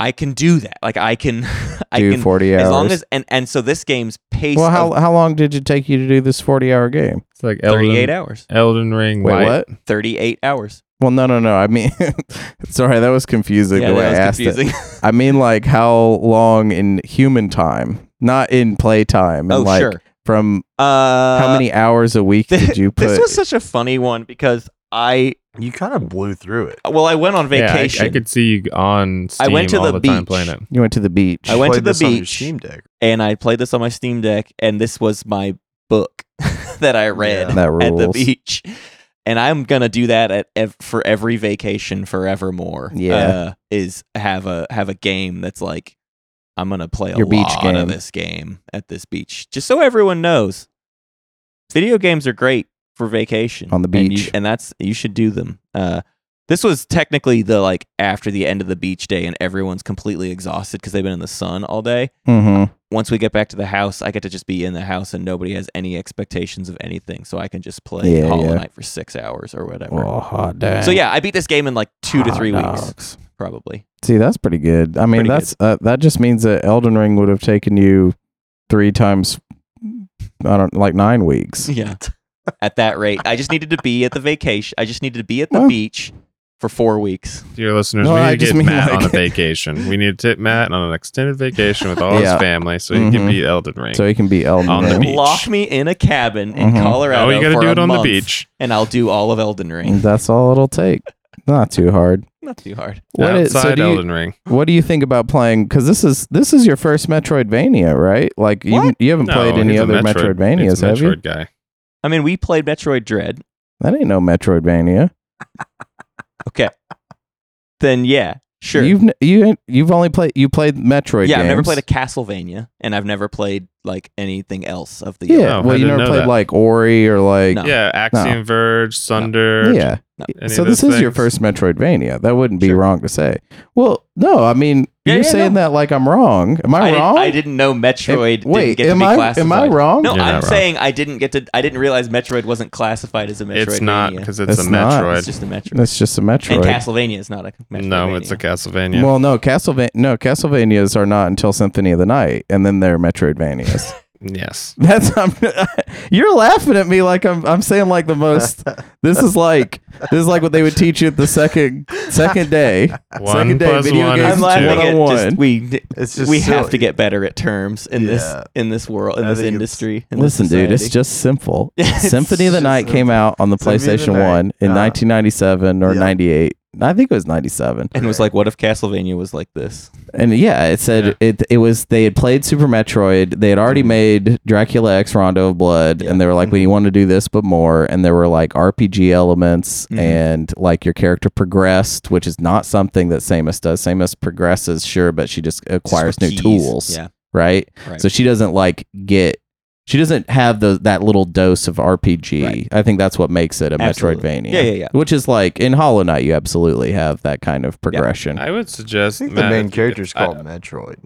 I can do that. Like I can, I Do can 40 hours. as long as and and so this game's pace. well, how, of how long did it take you to do this 40 hour game? It's like Elden, 38 hours. Elden Ring. Wait, Light. what? 38 hours. Well, no, no, no. I mean, sorry, that was confusing Yeah, the way that I asked confusing. it. I mean, like how long in human time, not in play time. oh and like sure. from Uh, how many hours a week did you put? This was such a funny one because I You kind of blew through it. well I went on vacation. Yeah, I- vacation. I, could see you on Steam I went to all the the, time beach. playing it. you went to the beach. I went to the this on your beach. Steam Deck. and I played this on my Steam Deck, and this was my book that I read Yeah. That at the beach. And I'm gonna do that at ev- for every vacation forevermore. Yeah. uh, is have a have a game that's like I'm gonna play a Your beach lot game. of this game at this beach, just so everyone knows. Video games are great for vacation On the and you- beach. and, that's you should do them. Uh, this was technically the like after the end of the beach day, and everyone's completely exhausted because they've been in the sun all day Mm-hmm. once we get back to the house, I get to just be in the house and nobody has any expectations of anything. So I can just play Yeah, Hollow yeah. Knight for six hours or whatever. Oh, hot dang. So yeah, I beat this game in like two to Hot three weeks, probably. See, that's pretty good. I mean, Pretty that's uh, that just means that Elden Ring would have taken you three times. I don't like nine weeks. Yeah. At that rate, I just needed to be at the vacation. I just needed to be at the Well- beach for four weeks. Dear listeners, No, we I need to just get mean, Matt on a vacation. We need to take Matt on an extended vacation with all Yeah. his family so he Mhm. can be Elden Ring. So he can be Elden On the beach. Lock me in a cabin in Mhm. Colorado. oh, you got to for do it on month, the beach. and I'll do all of Elden Ring. That's all it'll take. Not too hard. Not too hard. What is, Outside so do you, Elden Ring. what do you think about playing? Because this is this is your first Metroidvania, right? Like you What? you haven't No, played any other Metroid- Metroidvanias, he's a have you? Guy. I mean, we played Metroid Dread. That ain't no Metroidvania. Okay. then yeah, sure. You've n- you ain't- you've only played you played Metroid. yeah, I've never games. played a Castlevania, and I've never played like anything else of the. Yeah, Oh, I well, you didn't never know played that. like Ori or like No. Yeah, Axiom Verge, Sunder. yeah. No. any So of this those is your things. first Metroidvania. That wouldn't be Sure. wrong to say. Well, no, I mean Yeah, you're yeah, saying no. that like I'm wrong. Am I, I wrong? Didn't, I didn't know Metroid Am- wait, didn't get to am be I classified. am I wrong? No, You're I'm not wrong. saying I didn't get to. I didn't realize Metroid wasn't classified as a Metroid. It's not because it's, It's a not. Metroid. It's just a Metroid. That's just a Metroid. And Castlevania is not a Metroid. no, it's a Castlevania. Well, no, Castlevania. No, Castlevanias are not until Symphony of the Night, and then they're Metroidvanias. yes. That's I'm, you're laughing at me like I'm. I'm saying like the most. This is like this is like what they would teach you at the second second day. One Second day plus video one games is I'm laughing two. at just we. It's just we have to get better at terms in this in this world in I this industry. In Listen, this dude, it's just simple. Symphony of the just Night came out on the Symphony of the PlayStation One in Uh-huh. 1997 or Yeah. 98. I think it was 97. and it was like, what if Castlevania was like this? And yeah, it said Yeah. it. It was they had played Super Metroid. They had already Mhm. made Dracula X Rondo of Blood, Yeah. and they were like, "We want to do this, but more." And there were like RPG elements, Mhm. and like your character progressed, which is not something that Samus does. Samus progresses, sure, but she just acquires Just new keys. tools, Yeah. right? Right. So she doesn't like get. She doesn't have the that little dose of RPG. Right. I think that's what makes it a Absolutely. Metroidvania. Yeah, yeah, yeah. Which is like in Hollow Knight, you absolutely have that kind of progression. I would I suggest think the Matt, main if- character's I- called Metroid.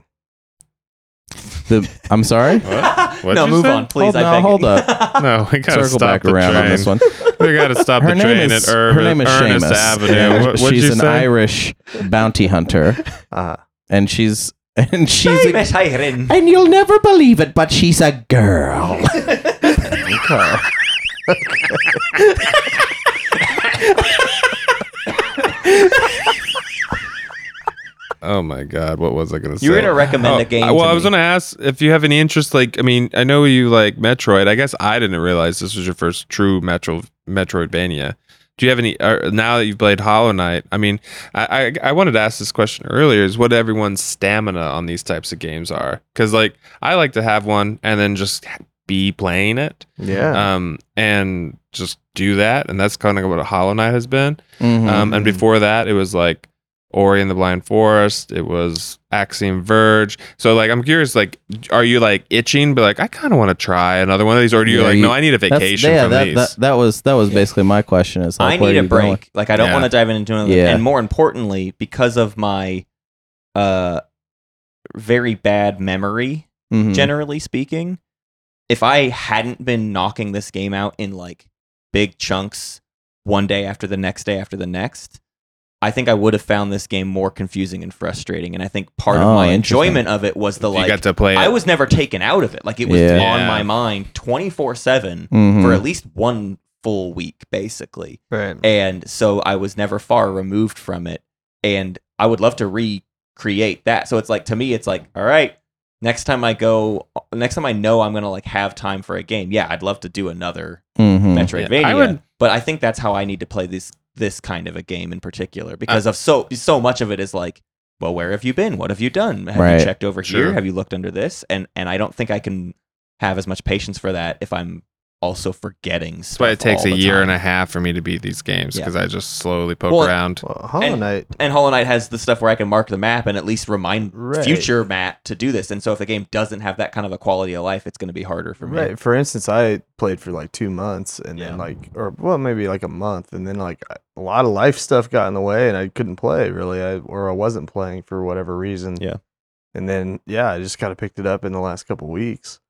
The I'm sorry. What? What'd no, you move say? on, please. Hold- I no, beg hold you. up. No, we gotta Circle stop back the around train. on this one. We gotta stop her the name train is at Irv- her name is Ernest Seamus. Avenue. and What, what'd she's you an say? Irish bounty hunter, Uh, and she's and she's a, Seamus Hyren. and you'll never believe it, but she's a girl. okay. Oh my god, what was I gonna say? You were gonna recommend Oh, a game. I- well, to I was me. gonna ask if you have any interest. Like, I mean, I know you like Metroid. I guess I didn't realize this was your first true Metro Metroidvania. Do you have any uh, now that you've played Hollow Knight? I mean, I, I I wanted to ask this question earlier: is what everyone's stamina on these types of games are? Because like I like to have one and then just be playing it, Yeah. um, and just do that, and that's kind of what a Hollow Knight has been. Mhm. Um, and before that, it was like Ori and the Blind Forest. It was Axiom Verge. So like, I'm curious, like, are you like itching, but like, I kind of want to try another one of these, or do you Yeah, like, you- no, I need a vacation yeah, from that, these? that that was that was basically my question. Is like, I need a you going? break. Like I don't Yeah. want to dive into another. Yeah. And more importantly, because of my uh very bad memory, Mhm. generally speaking, if I hadn't been knocking this game out in like big chunks one day after the next day after the next, I think I would have found this game more confusing and frustrating. And I think part of Oh, my enjoyment of it was the you like got to play it. I was never taken out of it. Like it was Yeah. on my mind twenty four seven Mhm. for at least one full week, basically. Right. And so I was never far removed from it. And I would love to recreate that. So it's like to me, it's like, all right, next time I go, next time I know I'm gonna like have time for a game. Yeah, I'd love to do another Mhm. Metroidvania. Yeah, I would- but I think that's how I need to play this this kind of a game in particular uh, because of so so much of it is like, well, where have you been? What have you done? Have Right. you checked over Sure. here? Have you looked under this? And and I don't think I can have as much patience for that if I'm also forgetting That's why it takes all a year time. and a half for me to beat these games Yeah. because I just slowly poke Well, around. Well, Hollow And- Knight. And Hollow Knight has the stuff where I can mark the map and at least remind Right. future Matt to do this. And so if the game doesn't have that kind of a quality of life, it's going to be harder for me. Right. For instance, I played for like two months and Yeah. then like, or well, maybe like a month, and then like a lot of life stuff got in the way, and I couldn't play really, I, or I wasn't playing for whatever reason. Yeah. And then yeah, I just kind of picked it up in the last couple weeks,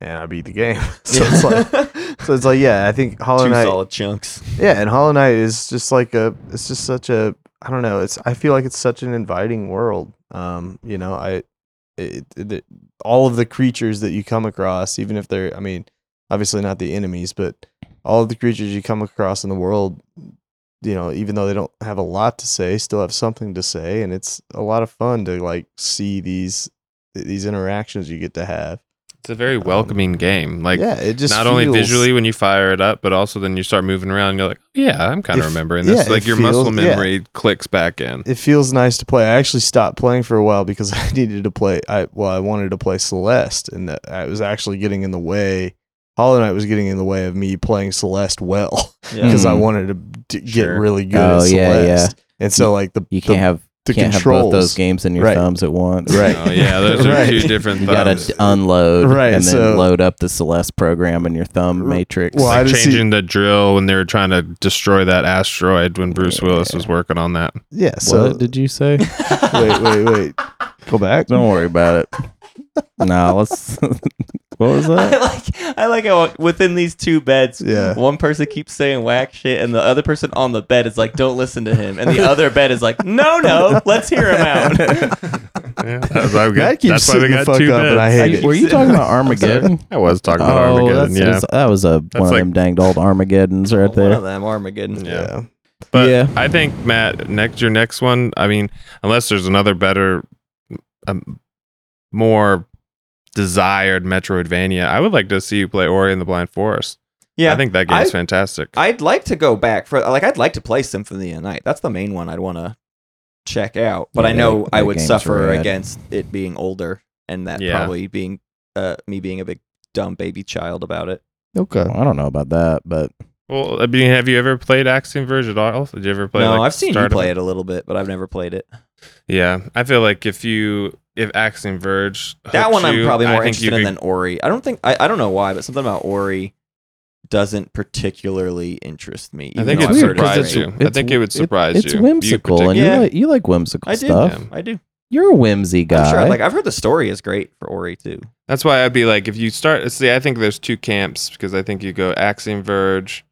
and I beat the game. so it's like, so it's like yeah, I think Hollow two Knight. solid chunks. Yeah, and Hollow Knight is just like a it's just such a I don't know, it's I feel like it's such an inviting world. Um, you know, I it, it, it- all of the creatures that you come across, even if they're I mean, obviously not the enemies, but all of the creatures you come across in the world, you know, even though they don't have a lot to say, still have something to say and it's a lot of fun to like see these these interactions you get to have. It's a very welcoming game. Like yeah, it just not only visually when you fire it up, but also then you start moving around and you're like, yeah, I'm kind of remembering this. yeah, like your feels- muscle yeah. memory clicks back in. it feels nice to play. I actually stopped playing for a while because I needed to play. I well, I wanted to play Celeste, and that I was actually getting in the way. Hollow Knight was getting in the way of me playing Celeste well because I Mhm. wanted to d- get Sure. really good Oh, at yeah, Celeste. And so, like the You can't have the can't have both those games in your Right. thumbs at once. Right. Oh yeah, those are Right. two different You thumbs. gotta unload Right, and then so- load up the Celeste program in your thumb matrix. well, I like just see- changing the drill when they were trying to destroy that asteroid when Bruce Willis was working on that. yeah. So what did you say? wait, wait, wait. Go back. Don't worry about it. no, let's. What was that? I that? like I like how within these two beds, Yeah. one person keeps saying whack shit, and the other person on the bed is like, "Don't listen to him," and the other bed is like, "No, no, let's hear him out." Yeah, that's why we got, That that's why we the got fuck two up, and I beds. hate it. Were you talking about Armageddon? I was talking about oh, Armageddon. Yeah, is- that was a one of them danged old Armageddons right One of there. them, Armageddon. Yeah. Yeah. But Yeah. I think Matt, next your next one. I mean, unless there's another better, um, more desired Metroidvania, I would like to see you play Ori and the Blind Forest. Yeah, I think that game's I- fantastic. I'd like to go back for like I'd like to play Symphony of the Night. That's the main one I'd want to check out. But Yeah, I know that- I would suffer rad. against it being older and that Yeah. probably being uh me being a big dumb baby child about it. Okay. Well, I don't know about that, but well, I mean, have you ever played Axiom Verge at all? Did you ever play? no, like, I've seen you play it a little bit, but I've never played it. Yeah, I feel like if you if Axiom Verge that one I'm you, probably more interested in could- than Ori. I don't think I, I don't know why, but something about Ori doesn't particularly interest me. I think though it I've weird heard it's 'cause surprised great. you. I think it would surprise it's you. It's whimsical, You and you Yeah. like you like whimsical I do. stuff. Yeah. I do. You're a whimsy guy. I'm sure. Like I've heard the story is great for Ori too. That's why I'd be like, if you start, see, I think there's two camps because I think you go Axiom Verge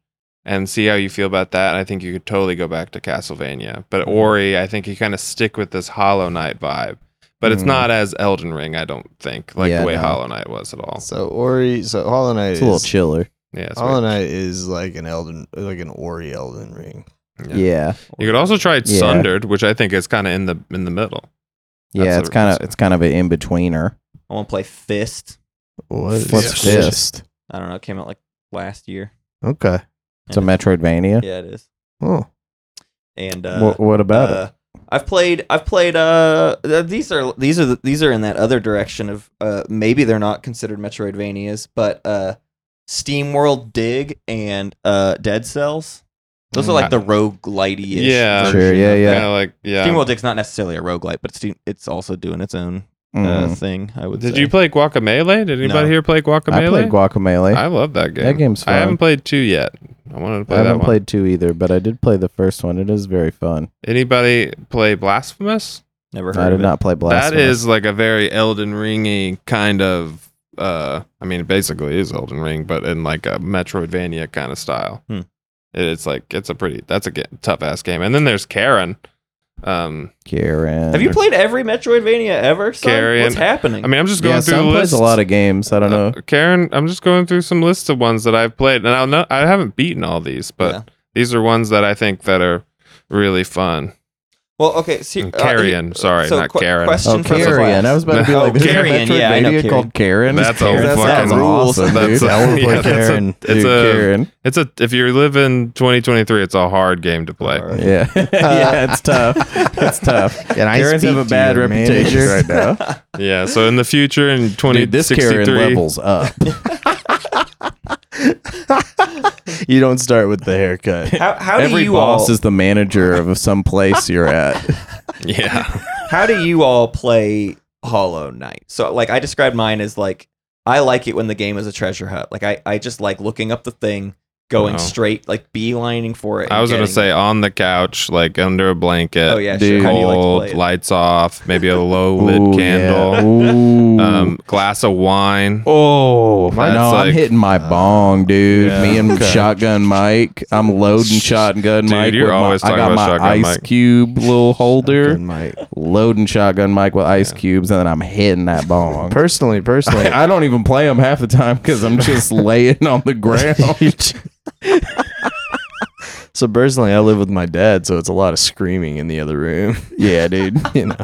and see how you feel about that. And I think you could totally go back to Castlevania. But Mm-hmm. Ori, I think you kind of stick with this Hollow Knight vibe. But it's not as Elden Ring, I don't think, like Yeah, the way no. Hollow Knight was at all. So Ori, so Hollow Knight it's a little is chiller. Yeah, it's Hollow weird. Knight is like an Elden, like an Ori Elden Ring. Yeah. Yeah, You could also try Yeah. Sundered, which I think is kind of in the in the middle. yeah. That's it's a- kind of it's kind of an in betweener. I want to play Fist. What is What's Yeah. fist? I don't know. It came out like last year. Okay. It's a Metroidvania. Yeah, it is. Oh, And uh, what, what about it? uh, I've played. I've played. Uh, these are these are these are in that other direction of uh, maybe they're not considered Metroidvanias, but uh, Steam World Dig and uh, Dead Cells. Those are like the roguelite ish. Yeah. Sure, yeah, yeah. Kind of like yeah. Steam World Dig's not necessarily a roguelite, but it's it's also doing its own uh, Mhm. thing. I would. Did say. you play Guacamelee? Did anybody No. here play Guacamelee? I played Guacamole. I love that game. That game's fun. I haven't played two yet. I wanted to play that one. I haven't one. played two either, but I did play the first one. It is very fun. Anybody play Blasphemous? Never heard of that? I of did it. not play Blasphemous. That is like a very Elden Ringy kind of. uh I mean, it basically is Elden Ring, but in like a Metroidvania kind of style. Hmm. It's like it's a pretty that's a tough ass game. And then there's Karen, Um, Karen. Have you played every Metroidvania ever? Son? Carrion. What's happening? I mean, I'm just going Yeah, through Sam the plays list. a lot of games. I don't know. Uh, Karen, I'm just going through some lists of ones that I've played, and I'll know I haven't beaten all these, but Yeah. these are ones that I think that are really fun. Well, okay. So, uh, Carrion, sorry, so not qu- Karen. Question Oh, for the Carrion. class. I was about to be No, like, there's Carrion, a yeah, I know Metroidvania Carrion. called Karen. That's a that fucking- sounds awesome, That's dude. a- I yeah, play that's a- Karen. it's Dude, a Karen. it's a if you live in 2023, it's a hard game to play. Alright. Yeah, yeah, it's tough. It's tough. Can I Karens have a bad your reputation right now. Yeah, so in the future in Dude, this Karen levels up. you don't start with the haircut. How, how do Every you boss all is the manager of some place you're at. yeah, how do you all play Hollow Knight? So like I described mine as like I like it when the game is a treasure hunt. Like I, I just like looking up the thing, going Oh. straight, like beelining for it. I was gonna say it. on the couch, like under a blanket. Oh yeah, Dude. sure. How do you like cold, lights off, maybe a low lit Ooh, candle, yeah. Ooh. um, glass of wine. Oh, That's no, I'm hitting my bong, dude. yeah. Me and Okay. Shotgun Mike. I'm loading Shotgun Dude, Mike. you're with my- always I got about my Shotgun ice Mike. cube little holder. Good mic. Loading Shotgun Mike with ice Yeah. cubes, and then I'm hitting that bong. Personally, personally, I don't even play them half the time because I'm just laying on the ground. so personally, I live with my dad, so it's a lot of screaming in the other room. yeah, dude. you know,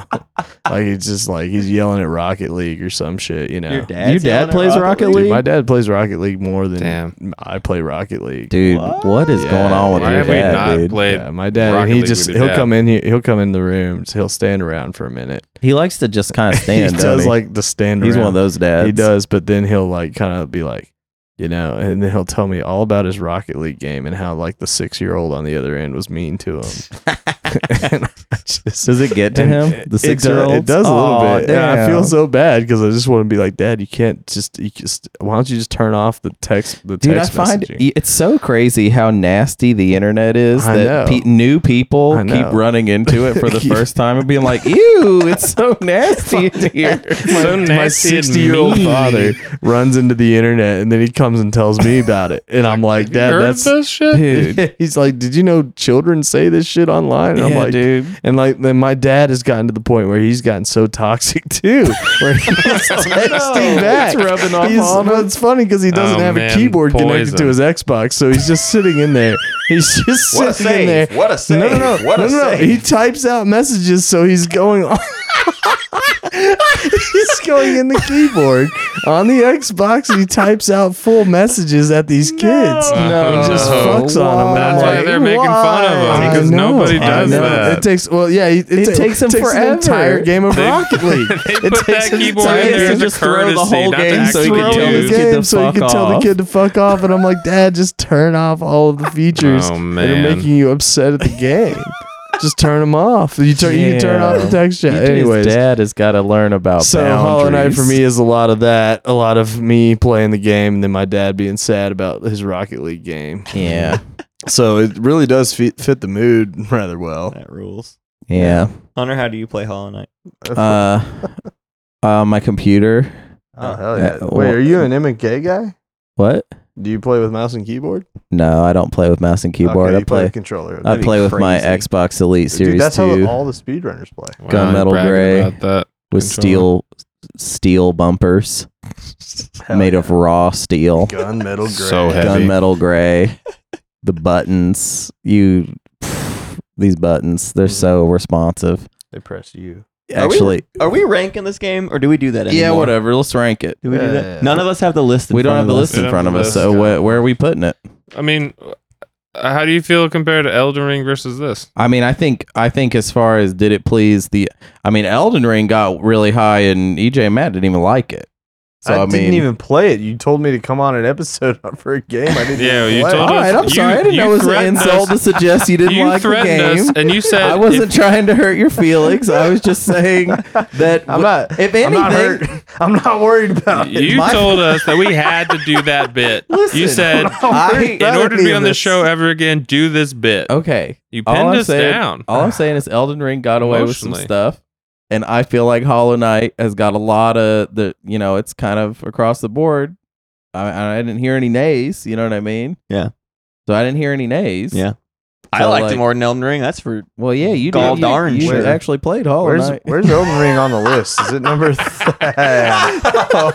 like he's just like he's yelling at Rocket League or some shit. You know, Your dad's Your dad plays Rocket Dude, League? my dad plays Rocket League more than Damn. I play Rocket League. Dude, What? what is Yeah, going on with Why your have we dad, not dude? played? yeah, my dad. Rocket he League just with your he'll dad? come in here. He'll come in the rooms. He'll stand around for a minute. He likes to just kind of stand. he don't does he? like the stand. He's around. one of those dads. He does, but then he'll like kind of be like, you know, and then he'll tell me all about his Rocket League game and how like the six year old on the other end was mean to him. And I just- Does it get to him? The six year old. It does a little bit. And I feel so bad because I just want to be like, Dad, you can't just, you just. Why don't you just turn off the text? The Dude, I text find messaging? it's so crazy how nasty the internet is I that know. pe- new people I keep know. running into it for the first time and being like, "Ew, it's so nasty in here." So my nasty and 60 year old mean. father runs into the internet and then he comes and tells me about it. And I'm like, Dad, heard that's. this shit? Dude. He's like, Did you know children say this shit online? And I'm like, dude. And like, then my dad has gotten to the point where he's gotten so toxic too, where he's texting back. It's rubbing off He's- on him. it's funny because he oh, doesn't Oh, have man, a keyboard connected to his Xbox, so he's just sitting in there. He's just What sitting in there. What a save! No, no, no, What no, no, no. He types out messages, so he's going on. he's going in the keyboard on the Xbox, and he types out full messages at these kids. No. he just No. fucks on them. That's why like, they're making fun of him, because nobody does that. It takes well, yeah, it, It takes him an forever. entire game of They- Rocket League. they it put takes that an keyboard in there game just throw the whole game so he actually can tell the kid to game so you fuck can tell the off. kid to fuck off. And I'm like, Dad, just turn off all of the oh, features Oh, that are making you upset at the game. just turn them off. You turn you can turn off the text chat. EJ's Anyways, dad has got to learn about so Hollow Knight for me is a lot of that, a lot of me playing the game, and then my dad being sad about his Rocket League game. Yeah, So it really does fit, fit the mood rather well. that rules. yeah. Hunter, how do you play Hollow Knight? Uh, uh, my computer. oh hell yeah. yeah! Wait, are you an M and K guy? What? Do you play with mouse and keyboard? No, I don't play with mouse and keyboard. Okay, I you play. with controller. I That'd be play with my crazy. Xbox Elite Series Dude, that's Two how all the speedrunners play. Wow, Gunmetal bragging Gray. about that. with controller. steel steel bumpers Hell made yeah. of raw steel. gunmetal gray. So heavy. gunmetal gray. the buttons, you these buttons, they're mm-hmm. so responsive. They press you. Are we- Actually, Are we ranking this game, or do we do that anymore? yeah, whatever. Let's rank it. Do we do that? None of us have the list. In We don't front have the of list in front of us, so where, where are we putting it? I mean, uh, how do you feel compared to Elden Ring versus this? I mean, I think I think as far as did it please the, I mean, Elden Ring got really high, and EJ and Matt didn't even like it. So I, I, mean, didn't even play it. You told me to come on an episode for a game. I didn't. Yeah, even you play. told all us- right, I'm you- sorry. I didn't know it was an threatened insult to suggest you didn't you like the game. us, and you said I wasn't if- trying to hurt your feelings. I was just saying that I'm not. if I'm not anything, hurt. I'm not worried about it. You told us that we had to do that bit. you said, I'm not I- worried in order to be on the this. show ever again, do this bit. okay. You pinned I'm us saying, down. all I'm saying is Elden Ring got away with some stuff, and I feel like Hollow Knight has got a lot of the. You know, it's kind of across the board. I, I didn't hear any nays. You know what I mean? Yeah. So I didn't hear any nays. Yeah. I liked like- it more than Elden Ring. That's for Well, yeah, you did. You, darn you sure. actually played Hollow Where's Knight. Where's Elden Ring on the list? Is it number? Th-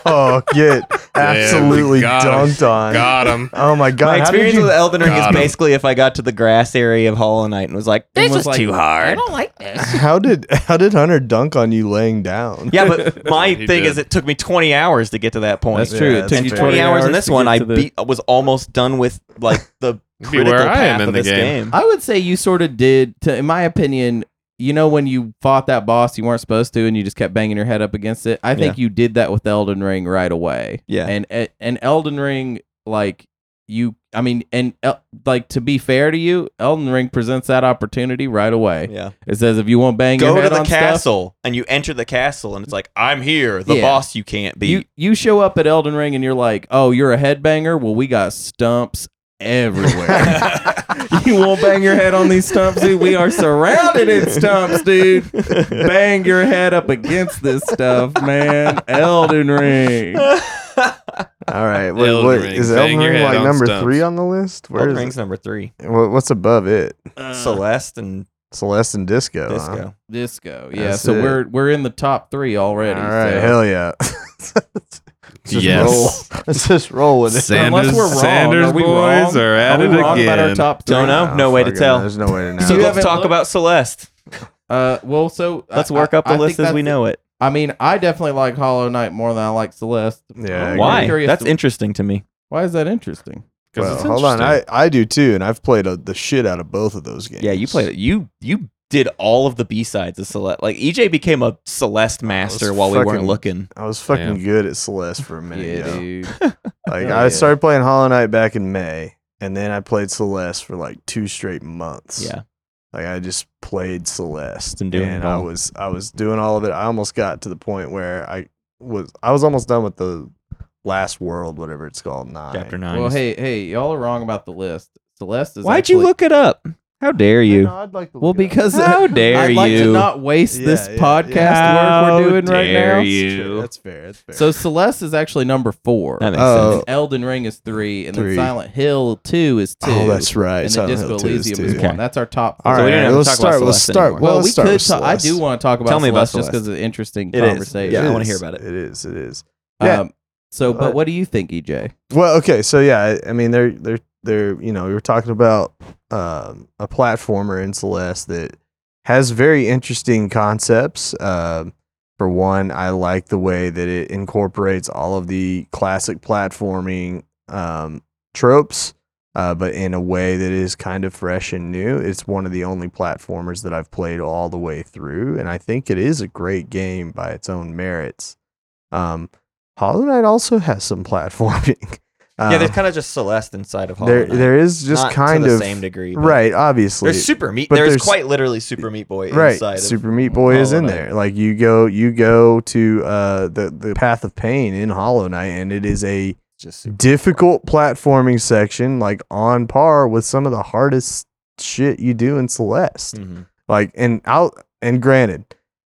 oh, get absolutely got him. dunked on. Got him. Oh my god! my experience you- with Elden Ring is Got 'em. basically if I got to the grass area of Hollow Knight and was like, And this was is like, too hard. I don't like this. How did how did Hunter dunk on you laying down? Yeah, but my thing did. is, it took me 20 hours to get to that point. That's true. Yeah, it took you 20 hours in this one, I beat, was almost done with like the Be critical where I am in the game. game. I would say you sort of did. To, in my opinion, you know, when you fought that boss, you weren't supposed to, and you just kept banging your head up against it. I think you did that with Elden Ring right away. Yeah. and and- and Elden Ring, like you, I mean, and El- like to be fair to you, Elden Ring presents that opportunity right away. Yeah. It says if you want to bang Go your to the on stuff, castle and you enter the castle and it's like, I'm here, the Yeah. boss you can't beat. you you show up at Elden Ring and you're like, oh, you're a headbanger. Well, we got stumps everywhere. you won't bang your head on these stumps, dude. We are surrounded in stumps, dude. Bang your head up against this stuff, man. Elden Ring. All right. What, Elden what, Ring. is Bang Elden your Ring head like on number stumps. three on the list? Where Elden is Ring's number three. it? What, what's above it? Uh, Celeste and Celeste and Disco. huh? Disco. Disco. Yeah, That's so it. we're we're in the top three already. All right. so- Hell yeah. Let's just Yes. roll. Let's just roll with it. Sanders, Unless we're wrong, Sanders are we boys wrong? are at Are it wrong again. about our top three? Don't know. Oh, No way to tell. There's no way to know. So You let's haven't talk looked- about Celeste. Uh, well, so Let's I- work up the I list think as we that's- know it. I mean, I definitely like Hollow Knight more than I like Celeste. Yeah, I I'm Why? curious That's to- interesting to me. Why is that interesting? 'Cause Well, it's hold on. I, interesting. I do too, and I've played a, the shit out of both of those games. Yeah, you played it. You you did all of the B sides of Celeste. Like EJ became a Celeste master while we weren't looking. I was fucking Yeah. good at Celeste for a minute. Yeah, dude. Like Hell I yeah. started playing Hollow Knight back in May, and then I played Celeste for like two straight months. Yeah. Like I just played Celeste, Been doing and I was I was doing all of it. I almost got to the point where I was I was almost done with the last world, whatever it's called, nine. Chapter nine. Well, hey, hey, y'all are wrong about the list. Celeste is. Why'd you actually- look it up? How dare I you? know, I'd like to Well, look it up. because How dare I'd like to you. not waste this Yeah, yeah, podcast yeah. work we're doing right dare now. you. That's true. That's fair. That's fair. So Celeste is actually number four. That makes Oh. sense. Elden Ring is three, and Three. then Silent Hill two is two. oh, that's right. And then Silent Disco Hill 2 is Elysium two. is Okay. one. That's our top. All four. So we right, don't have to let's talk about start. Let's Celeste start. anymore. Well, let's we start could. with ta- I do Celeste. want to talk about Tell me about Celeste just because it's an interesting It is. conversation. Yeah, I wanna is. hear about it. It is. It is. Yeah. Um, so, but what do you think, EJ? Well, okay, so yeah, I, I mean, they're they're they're you know we were talking about um, a platformer in Celeste that has very interesting concepts. Um, for one, I like the way that it incorporates all of the classic platforming um, tropes, uh, but in a way that is kind of fresh and new. It's one of the only platformers that I've played all the way through, and I think it is a great game by its own merits. Um, Hollow Knight also has some platforming. Yeah, Um, there's kind of just Celeste inside of Hollow there, Knight. there is just Not kind to the of same degree. but right. Obviously, There's Super Meat. but There's, there's- quite literally Super Meat Boy right. inside. Super Meat Boy is Hollow in Knight. there. Like you go, you go to uh, the the Path of Pain in Hollow Knight, and it is a Of, just super difficult platforming section, like on par with some of the hardest shit you do in Celeste. Mhm. Like, and out and granted,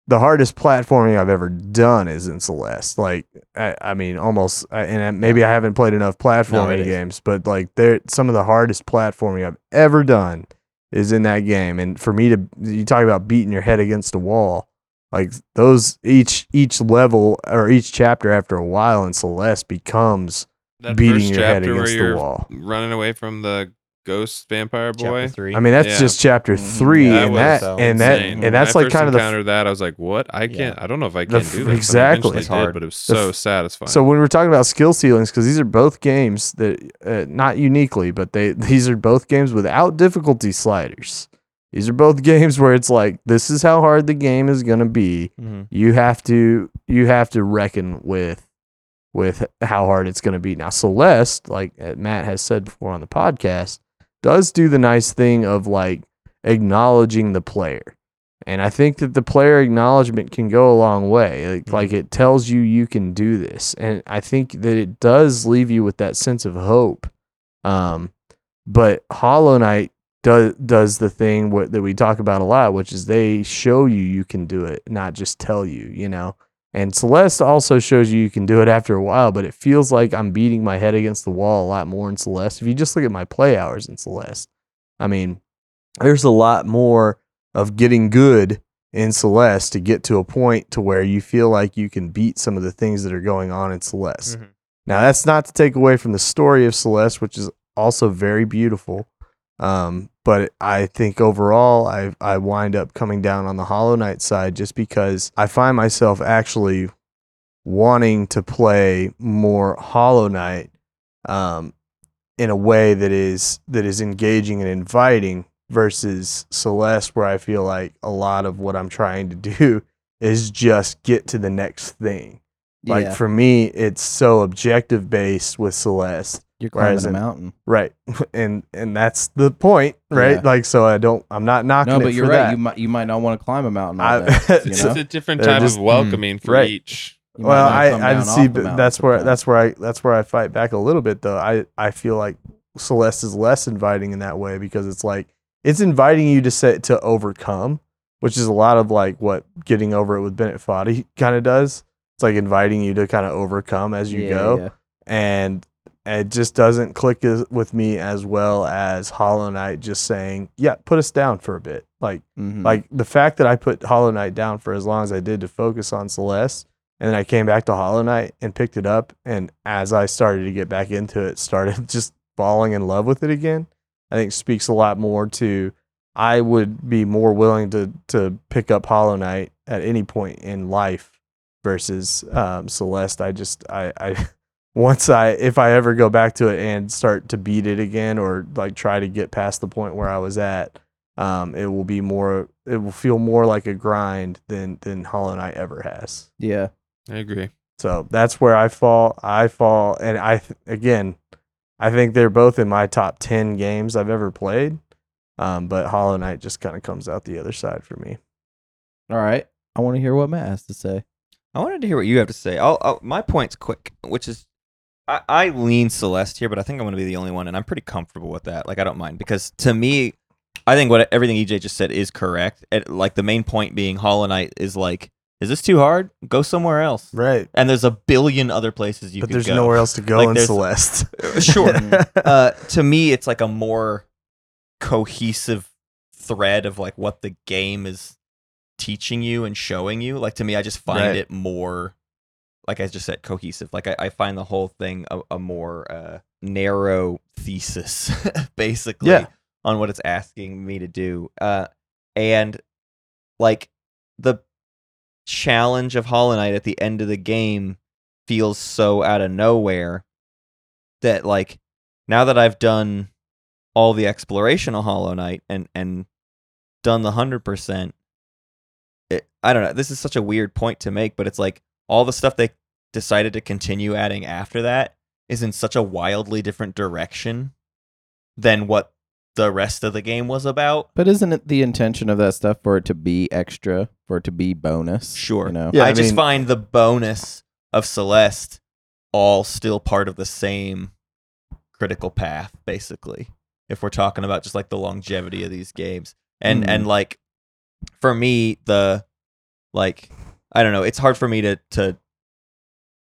the hardest platforming I've ever done is in Celeste. Like, I, I mean, almost, I- and maybe I haven't played enough platforming is. games, but like, there, some of the hardest platforming I've ever done is in that game. And for me to, you talk about beating your head against a wall. Like those, each each level or each chapter after a while in Celeste becomes That beating your head against the wall. running away from the ghost vampire boy. Chapter three. I mean, that's Yeah. just chapter Mhm. three, That and was that so and that Insane. and that's when like first kind of the encountered that. I was like, "What? I can't. I don't know if I The can f- do this." but I exactly. eventually It's hard. did, but it was The so f- satisfying. So when we're talking about skill ceilings, because these are both games that, uh, not uniquely, but they these are both games without difficulty sliders. These are both games where it's like this is how hard the game is gonna be. Mhm. You have to you have to reckon with with how hard it's gonna be. Now Celeste, like uh, Matt has said before on the podcast, does do the nice thing of like acknowledging the player. And I think that the player acknowledgement can go a long way. Like, Mhm. like it tells you you can do this. And I think that it does leave you with that sense of hope. Um, but Hollow Knight does does the thing wh- that we talk about a lot, which is they show you you can do it, not just tell you, you know. And Celeste also shows you you can do it after a while, but it feels like I'm beating my head against the wall a lot more in Celeste. If you just look at my play hours in Celeste, I mean, there's a lot more of getting good in Celeste to get to a point to where you feel like you can beat some of the things that are going on in Celeste. Mhm. Now that's not to take away from the story of Celeste, which is also very beautiful. Um, but I think overall, I I wind up coming down on the Hollow Knight side just because I find myself actually wanting to play more Hollow Knight um, in a way that is that is engaging and inviting versus Celeste, where I feel like a lot of what I'm trying to do is just get to the next thing. Like yeah, for me, it's so objective based with Celeste. You're climbing whereas a in- mountain. Right. And and that's the point, right? Yeah. Like so I don't I'm not knocking No, it but you're for right. that. You might you might not want to climb a mountain. All I- day, you It's know? a different They're type just- of welcoming for right. each. You might well, wanna I come I down see off the but mountain that's where sometime. that's where I that's where I fight back a little bit though. I I feel like Celeste is less inviting in that way because it's like it's inviting you to set to overcome, which is a lot of like what getting over it with Bennett Foddy kind of does. It's like inviting you to kind of overcome as you Yeah, go. yeah. and it just doesn't click as, with me as well as Hollow Knight just saying, "Yeah, put us down for a bit." Like, Mhm. like the fact that I put Hollow Knight down for as long as I did to focus on Celeste, and then I came back to Hollow Knight and picked it up, and as I started to get back into it, started just falling in love with it again. I think speaks a lot more to I would be more willing to to pick up Hollow Knight at any point in life versus um, Celeste. I just I I once I if I ever go back to it and start to beat it again or like try to get past the point where I was at, um, it will be more it will feel more like a grind than than Hollow Knight ever has. yeah. I agree. So that's where I fall. I fall, and I again, I think they're both in my top ten games I've ever played. Um, but Hollow Knight just kind of comes out the other side for me. All right. I want to hear what Matt has to say. I wanted to hear what you have to say. I'll, I'll, my point's quick, which is I, I lean Celeste here, but I think I'm going to be the only one, and I'm pretty comfortable with that. Like, I don't mind because to me, I think what everything EJ just said is correct. And, like, the main point being Hollow Knight is like, is this too hard? Go somewhere else. Right. And there's a billion other places you but there's go. nowhere else to go Like, in Celeste. Sure. uh, to me, it's like a more cohesive thread of like what the game is teaching you and showing you. Like to me, I just find Right. it more, like I just said, cohesive. Like I, I find the whole thing a, a more uh, narrow thesis, basically, Yeah. on what it's asking me to do. Uh, and like the challenge of Hollow Knight at the end of the game feels so out of nowhere that like now that I've done all the exploration of Hollow Knight and and done the hundred percent, I don't know. This is such a weird point to make, but it's like all the stuff they decided to continue adding after that is in such a wildly different direction than what the rest of the game was about. But isn't it the intention of that stuff for it to be extra, for it to be bonus? Sure. You know? Yeah, I, I just mean- find the bonus of Celeste all still part of the same critical path, basically. If we're talking about just like the longevity of these games. And Hmm. and like for me, the like I don't know, it's hard for me to to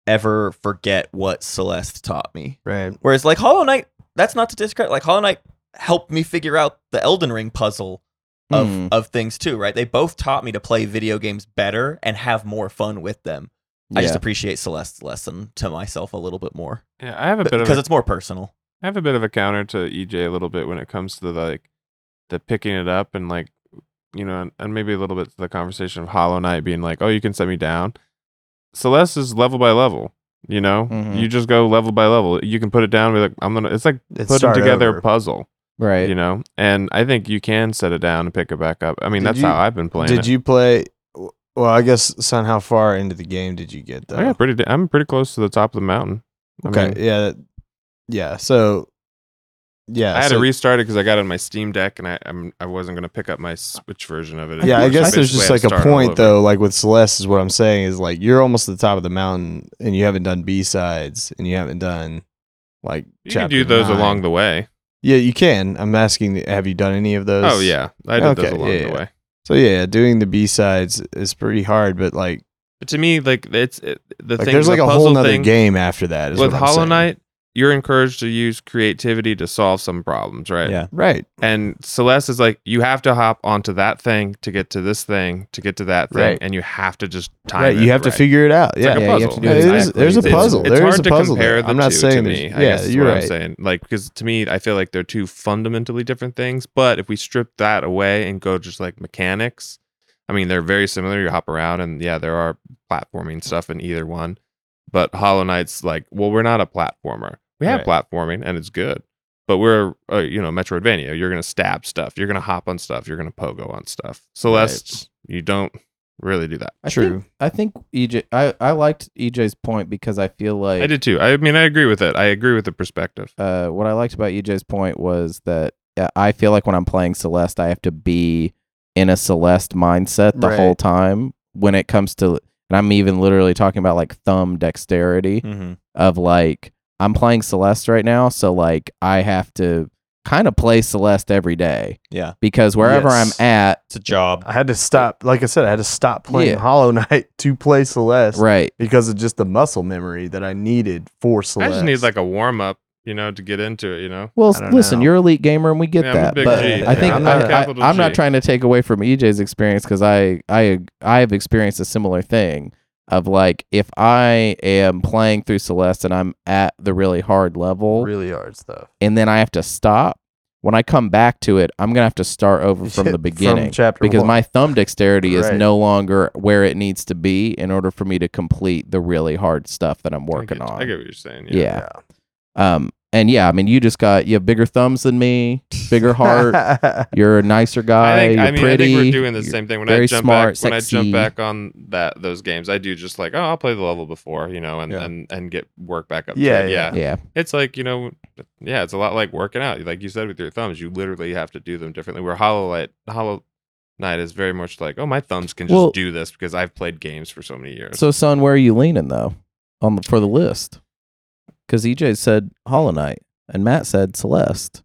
ever forget what Celeste taught me. right. Whereas like Hollow Knight, that's not to discredit. Like Hollow Knight helped me figure out the Elden Ring puzzle of Mm. of things too, right? They both taught me to play video games better and have more fun with them. I just appreciate Celeste's lesson to myself a little bit more Yeah, I have a bit of because a, it's more personal. I have a bit of a counter to EJ a little bit when it comes to the like the picking it up and like you know and, maybe a little bit to the conversation of Hollow Knight being like, oh, you can set me down. Celeste is level by level. You know, Mhm. you just go level by level. You can put it down. Be like, I'm gonna. It's like It's putting together over. a puzzle. Right. You know, and I think you can set it down and pick it back up. I mean, Did that's you- how I've been playing. Did it. you play? Well, I guess, son, how far into the game did you get though? I got pretty. I'm pretty close to the top of the mountain. I okay, mean, yeah, yeah. So, yeah, I had so, to restart it because I got on my Steam Deck and I I'm, I wasn't gonna pick up my Switch version of it. Yeah, I anymore, so guess there's just like a point though, like with Celeste is what I'm saying is like you're almost at the top of the mountain and you haven't done B sides and you haven't done like You can do those along the way. Yeah, you can. I'm asking, have you done any of those? Oh yeah, I did those Okay, along yeah, the yeah. way. So yeah, doing the B sides is pretty hard, but like, But to me, like it's it, the like thing. there's the like a whole nother thing game after that. Is with what I'm Hollow saying. Knight. You're encouraged to use creativity to solve some problems, right? Yeah. Right. And Celeste is like, you have to hop onto that thing to get to this thing to get to that thing, Right. and you have to just time Right. it You have to figure it out. It's Yeah. like a Yeah, puzzle. Yeah, there's, exactly. there's a puzzle. It's There hard a to puzzle. compare there. the I'm not two saying to there's- me. I yeah, guess you're what right. I'm saying. Like because to me, I feel like they're two fundamentally different things. But if we strip that away and go just like mechanics, I mean, they're very similar. You hop around, and yeah, there are platforming stuff in either one. But Hollow Knight's like, well, we're not a platformer. We have platforming, and it's good. But we're, uh, you know, Metroidvania. You're gonna stab stuff. You're gonna hop on stuff. You're gonna pogo on stuff. Celeste, you don't really do that. I True. Think, I think EJ. I I liked EJ's point because I feel like I did too. I mean, I agree with it. I agree with the perspective. uh, what I liked about EJ's point was that uh, I feel like when I'm playing Celeste, I have to be in a Celeste mindset the Right. whole time when it comes to, and I'm even literally talking about like thumb dexterity Mm-hmm. of like I'm playing Celeste right now, so like I have to kind of play Celeste every day Yeah. because wherever Yes. I'm at, It's a job. I had to stop. Like I said, I had to stop playing Yeah. Hollow Knight to play Celeste right? because of just the muscle memory that I needed for Celeste. I just need like a warm up, you know, to get into it. You know. Well, I don't listen, know. you're elite gamer, and we get Yeah, I'm a that. big But G. I think I'm I, not a I, capital I'm not G. trying to take away from EJ's experience because I I I have experienced a similar thing of like if I am playing through Celeste and I'm at the really hard level, really hard stuff and then I have to stop. When I come back to it, I'm gonna have to start over from the beginning chapter because one. my thumb dexterity is no longer where it needs to be in order for me to complete the really hard stuff that I'm working I get, on. I get what you're saying. yeah. Um, and yeah, I mean, you just got you have bigger thumbs than me, bigger heart. You're a nicer guy. I think, you're I mean, pretty. I think we're doing the you're same thing when very I jump smart, back. When I jump back on that those games, I do just like, oh, I'll play the level before, you know, and Yeah. and, and get work back up. Yeah, to yeah. yeah, Yeah, It's like you know, yeah, it's a lot like working out. Like you said with your thumbs, you literally have to do them differently. Where Hollow Light, Hollow Knight is very much like, oh, my thumbs can just Well- do this because I've played games for so many years. So, son, where are you leaning though on the for the list? Because EJ said Hollow Knight and Matt said Celeste,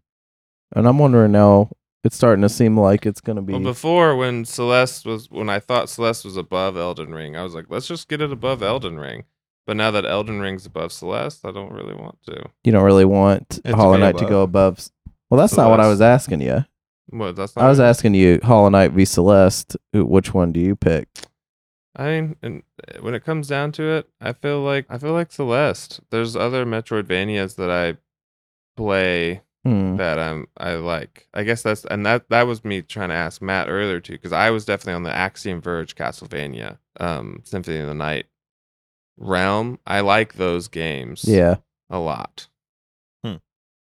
and I'm wondering now. It's starting to seem like it's gonna be. Well, before when Celeste was when I thought Celeste was above Elden Ring, I was like, let's just get it above Elden Ring. But now that Elden Ring's above Celeste, I don't really want to. you don't really want It's Hollow way Knight to go above. Well, that's not what I was asking you. What? That's not. I was asking you Hollow Knight v Celeste. Which one do you pick? I mean, and uh, when it comes down to it, I feel like I feel like Celeste. There's other Metroidvanias that I play Hmm. that um I like. I guess that's and that that was me trying to ask Matt earlier too, because I was definitely on the Axiom Verge Castlevania, um, Symphony of the Night realm. I like those games. Yeah. a lot.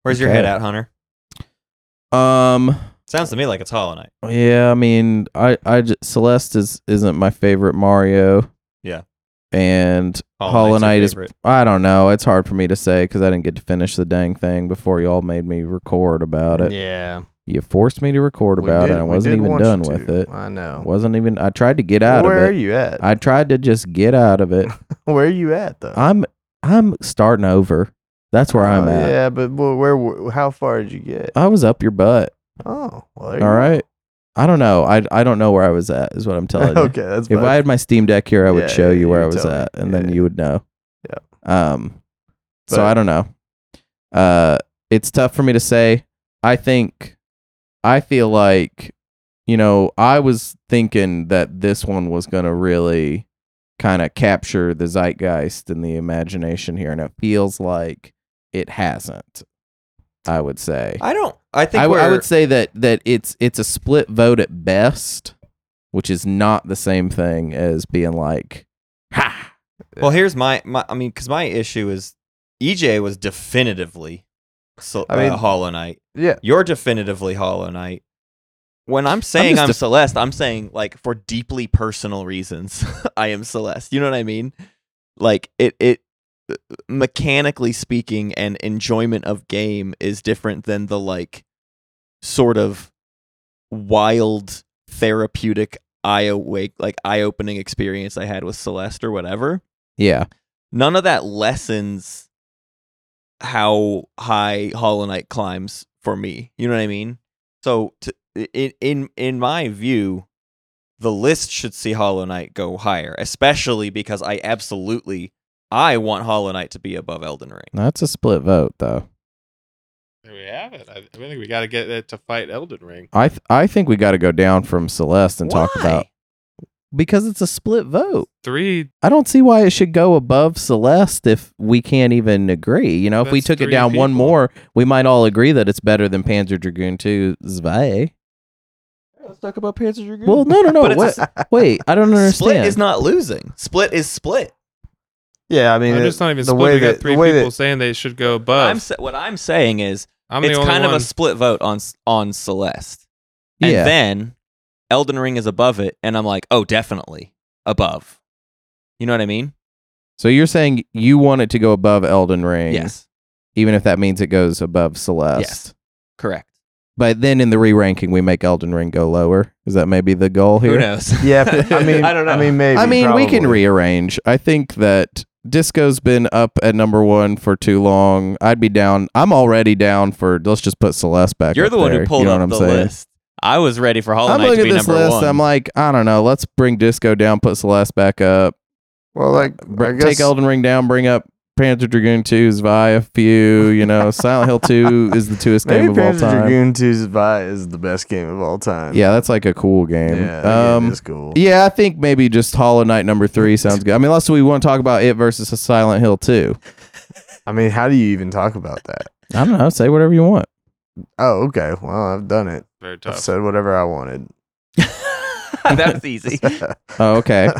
Where's your head at, Hunter? Um. Sounds to me like it's Hollow Knight. Yeah, I mean, I, I j- Celeste is isn't my favorite Mario. Yeah. and Hollow Hollow Knight is. favorite. I don't know. It's hard for me to say because I didn't get to finish the dang thing before y'all made me record about it. Yeah. You forced me to record We about did- it. I we wasn't did even want done you with to. it. I know. Wasn't even. I tried to get out of it. Where of are it. you at? I tried to just get out of it. Where are you at though? I'm I'm starting over. That's where oh, I'm Oh, at. Yeah, but wh- where? wh- How far did you get? I was up your butt. Oh, well, All go. right. I don't know. I I don't know where I was at. Is what I'm telling you. okay, that's If. I had my Steam Deck here, I would Yeah, show you where I was tell me. at, and then you would know. Yeah. Um. So I don't know. Uh, it's tough for me to say. I think, I feel like, you know, I was thinking that this one was gonna really kind of capture the zeitgeist and the imagination here, and it feels like it hasn't. I would say. I don't. I think I, w- I would say that that it's it's a split vote at best, which is not the same thing as being like, ha. Well, here's my, my I mean, because my issue is EJ was definitively so, I mean- uh, Hollow Knight. yeah, You're definitively Hollow Knight. When I'm saying I'm, def- Celeste, I'm saying like for deeply personal reasons, I am Celeste. You know what I mean? Like it, it mechanically speaking, and enjoyment of game is different than the like sort of wild therapeutic eye awake like eye opening experience I had with Celeste or whatever yeah, none of that lessens how high Hollow Knight climbs for me. You know what I mean? So to, in in in my view, the list should see Hollow Knight go higher, especially because I absolutely I want Hollow Knight to be above Elden Ring. That's a split vote, though. There we have it. I, I think we got to get it to fight Elden Ring. I th- I think we got to go down from Celeste and talk Why? about because it's a split vote. Three. I don't see why it should go above Celeste if we can't even agree. You know, if we That's took it three down one people. more, we might all agree that it's better than Panzer Dragoon 2 Zwei. Let's talk about Panzer Dragoon. Well, no, no, no. But it's Wait, wait, I don't understand. Split is not losing. Split is split. Yeah, I mean, I'm it- just not even the split. way We got that- three the way people that- saying they should go I'm above. sa- what I'm saying is I'm, it's only kind of a split vote on on Celeste. And yeah. then Elden Ring is above it and I'm like, "Oh, definitely above." You know what I mean? so you're saying you want it to go above Elden Ring, Yes. even if that means it goes above Celeste. Yes. Correct. But then in the re-ranking, we make Elden Ring go lower. Is that maybe the goal here? Who knows? yeah, I mean, I don't know. I mean, maybe. I mean, we can rearrange. I think that Disco's been up at number one for too long. I'd be down. I'm already down for. Let's just put Celeste back. You're up the one there. who pulled you know up what I'm the saying? list. I was ready for Hollow I'm Knight to looking be at this number list. one. I'm like, I don't know. Let's bring Disco down, put Celeste back up, Well, like, I guess, take Elden Ring down, bring up Panzer Dragoon 2 Zwei a few. You know, Silent Hill 2 is the twoest maybe game of all Panzer time. Dragoon 2's Vi is the best game of all time. Yeah, that's like a cool game. yeah, that um, is cool. Yeah, I think maybe just Hollow Knight number three sounds good. I mean, unless we want to talk about it versus a Silent Hill 2. I mean, how do you even talk about that? I don't know. Say whatever you want. Oh, okay. Well, I've done it. Very I've tough. said whatever I wanted. that was easy. Oh, okay.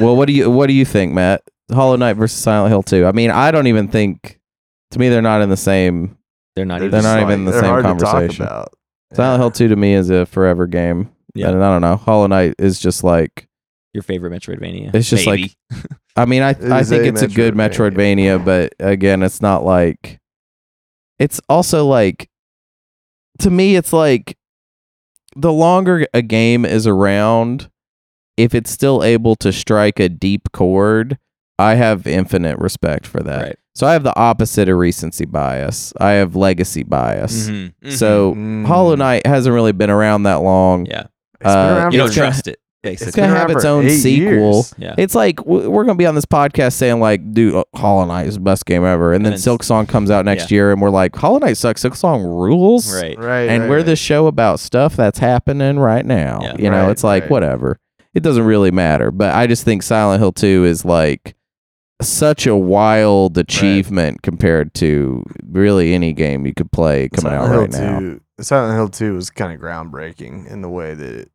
well, what do you what do you think, Matt? Hollow Knight versus Silent Hill 2. I mean, I don't even think to me they're not in the same. They're not They're even. not just even in the same hard to talk conversation. about. Silent Hill 2 to me is a forever game. Yeah. And I don't know. Hollow Knight is just like Your favorite Metroidvania. It's just Maybe. I mean, I I think a it's a good Metroidvania. Metroidvania, but again, it's not like it's also like to me it's like the longer a game is around, if it's still able to strike a deep chord, I have infinite respect for that. Right. So I have the opposite of recency bias. I have legacy bias. Mhm, mhm. So Mm. Hollow Knight hasn't really been around that long. yeah, It's been uh, you don't gonna- trust it. it's gonna have its own sequel. yeah. It's like we're gonna be on this podcast saying like, "Dude, uh, Hollow Knight is the best game ever," and, And then it's- Silksong comes out next year, and we're like, "Hollow Knight sucks. Silksong rules." right. Right. And right, we're right. the show about stuff that's happening right now. Yeah. you know, Right, it's like right. whatever. It doesn't really matter. But I just think Silent Hill Two is like such a wild achievement compared to really any game you could play coming Silent out Hill right now. 2, Silent Hill 2 was kind of groundbreaking in the way that it,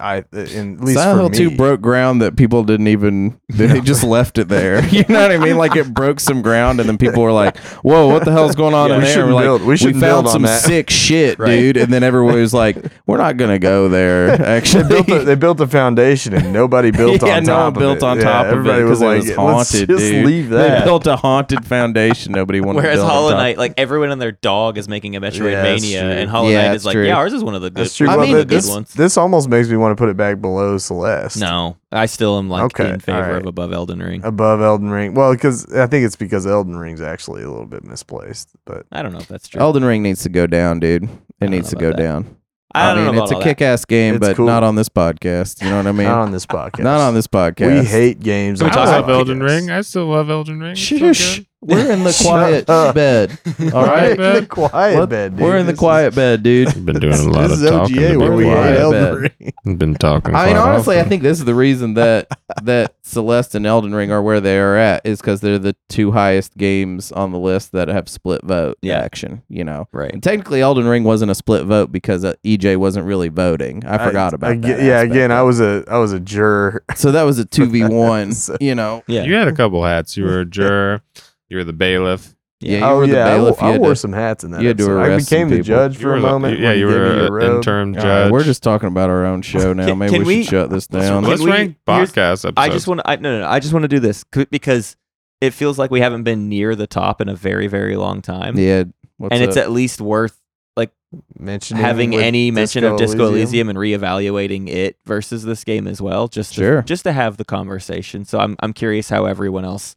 I, in, at least Silent for Hill me. 2 broke ground that people didn't even they just left it there. You know what I mean? Like it broke some ground and then people were like, "Whoa, what the hell's going on Yeah, in we there?" shouldn't We're like, build- we we, shouldn't found build on some that." sick shit, Right. dude. And then everyone was like, "We're not going to go there." They Actually. built, a, they built a foundation and nobody built Yeah, on no top one of built it. on Yeah, top of it everybody 'cause was it like, was "Let's haunted, just dude." leave They built a haunted foundation. Nobody wanted Whereas to build on Hollow. Knight, like everyone and their dog is making a that's Metroidvania, true. and Hollow Knight is like, yeah, ours is one of the good. I mean, th- good ones. this almost makes me want to put it back below Celeste. No, I still am like Okay, in favor alright. of above Elden Ring. Above Elden Ring. Well, because I think it's because Elden Ring's actually a little bit misplaced. But I don't know if that's true. Elden Ring needs to go down, dude. It needs to go that. down. I don't mean, it's a kick-ass game, It's but cool. not on this podcast. You know what I mean? not on this podcast. Not on this podcast. We hate games. Can we I talk love about Elden. Ring. I still love Elden Ring. It's so Shush. Good. We're in the quiet up. bed. All right, We're in the quiet Let- bed. Dude. We're in the This quiet bed, dude. I've been doing a lot this of is talking. OGA where we ate quiet. Elden Ring. I've been talking. I mean, quite honestly, I often. think this is the reason that that Celeste and Elden Ring are where they are at is because they're the two highest games on the list that have split vote Yeah. action. You know, Right. and technically Elden Ring wasn't a split vote because uh, EJ wasn't really voting. I forgot about I, that. Yeah, aspect again, I was a I was a juror. so that was a two v one. So- You know, Yeah. you had a couple hats. You were a juror. You were the bailiff. yeah, you oh were the yeah, I bailiff. wo- you I, had wore to- some hats in that. you had to episode. I arrest some became the people. judge for a the- moment. yeah, you were me your an interim All right, judge. we're just talking about our own show now. Can- Maybe can we, we- should shut this down. Let's we- rank podcast episodes. I just want to. No, no, no. I just want to do this because it feels like we haven't been near the top in a very, very long time, yeah, what's and it's at least worth like Mentioning having any mention of Disco Elysium. Elysium and reevaluating it versus this game as well, just to, Sure. just to have the conversation. So I'm I'm curious how everyone else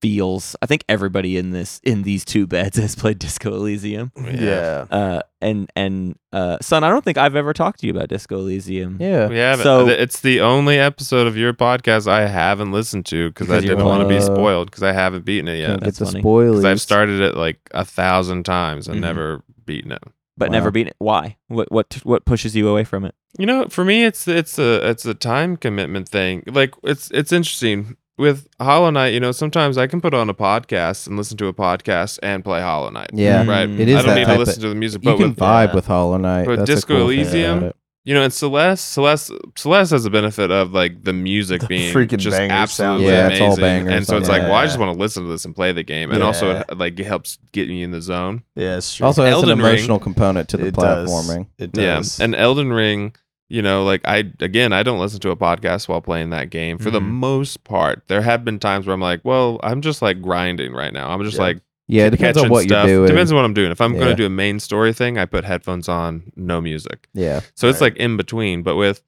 feels. I think everybody in this in these two beds has played Disco Elysium. Yeah. Uh, and and uh, son, I don't think I've ever talked to you about Disco Elysium. Yeah. We haven't. So- it's the only episode of your podcast I haven't listened to because I didn't want to be spoiled because I haven't beaten it yet. Can't get That's the funny. spoilers. Because I've started it like a thousand times and Mhm. never beaten it. but Wow. never beaten it. Why? What what what pushes you away from it? You know, for me, it's it's a it's a time commitment thing. Like it's it's interesting with Hollow Knight. You know, sometimes I can put on a podcast and listen to a podcast and play Hollow Knight. Yeah, right. Mm. it is I don't that need type to listen to the music, You but can with vibe yeah. with Hollow Knight. With That's Disco cool Elysium, you know, and Celeste, Celeste, Celeste has the benefit of like the music The being freaking just absolutely sound. Yeah, it's amazing. all bangers and so on it's like, that. well, I just want to listen to this and play the game, and also it, like it helps get me in the zone. Yeah, it's true. Also has Elden an Ring, emotional component to the It does. platforming. It does. Yeah, and Elden Ring, you know, like I again, I don't listen to a podcast while playing that game for the Mhm. most part. There have been times where I'm like, well, I'm just like grinding right now. I'm just Yeah. like Yeah, it depends on what stuff. you're doing. Depends on what I'm doing. If I'm going to do a main story thing, I put headphones on, no music. yeah, So it's like in between. But with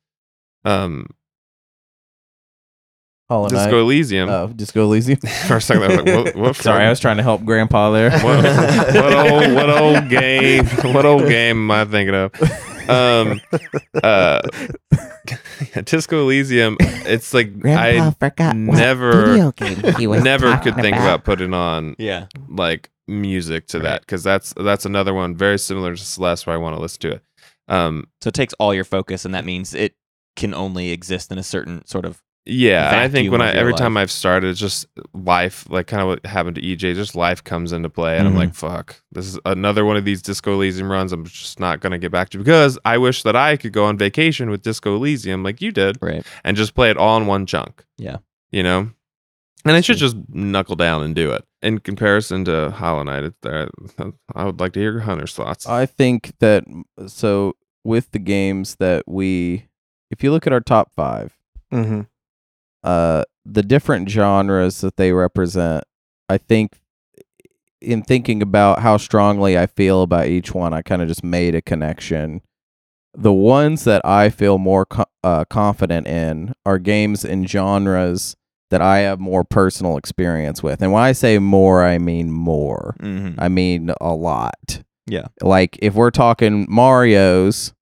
um Hollow Knight. Disco Elysium, Oh, Disco Elysium. for a second, I was like, what, what Sorry, I was trying to help Grandpa there. what, what old what old game what old game am I thinking of? Um uh Disco Elysium, it's like I forgot never game he was never could think about putting on Yeah. like music to that because that's that's another one very similar to Celeste where I want to listen to it. Um So it takes all your focus, and that means it can only exist in a certain sort of. Yeah, and I think when I your every time. I've started, it's just life, like kind of what happened to EJ, just life comes into play, and I'm Mhm. like, fuck, this is another one of these Disco Elysium runs. I'm just not gonna get back to because I wish that I could go on vacation with Disco Elysium like you did, Right. and just play it all in one chunk. Yeah. you know, and I should just knuckle down and do it. In comparison to Hollow Knight, it, uh, I would like to hear Hunter's thoughts. I think that so with the games that we, if you look at our top five, mm-hmm. Uh, the different genres that they represent, I think in thinking about how strongly I feel about each one, I kind of just made a connection. The ones that I feel more co- uh, confident in are games and genres that I have more personal experience with. And when I say more, I mean more. Mm-hmm. I mean a lot. Yeah. Like if we're talking Mario's,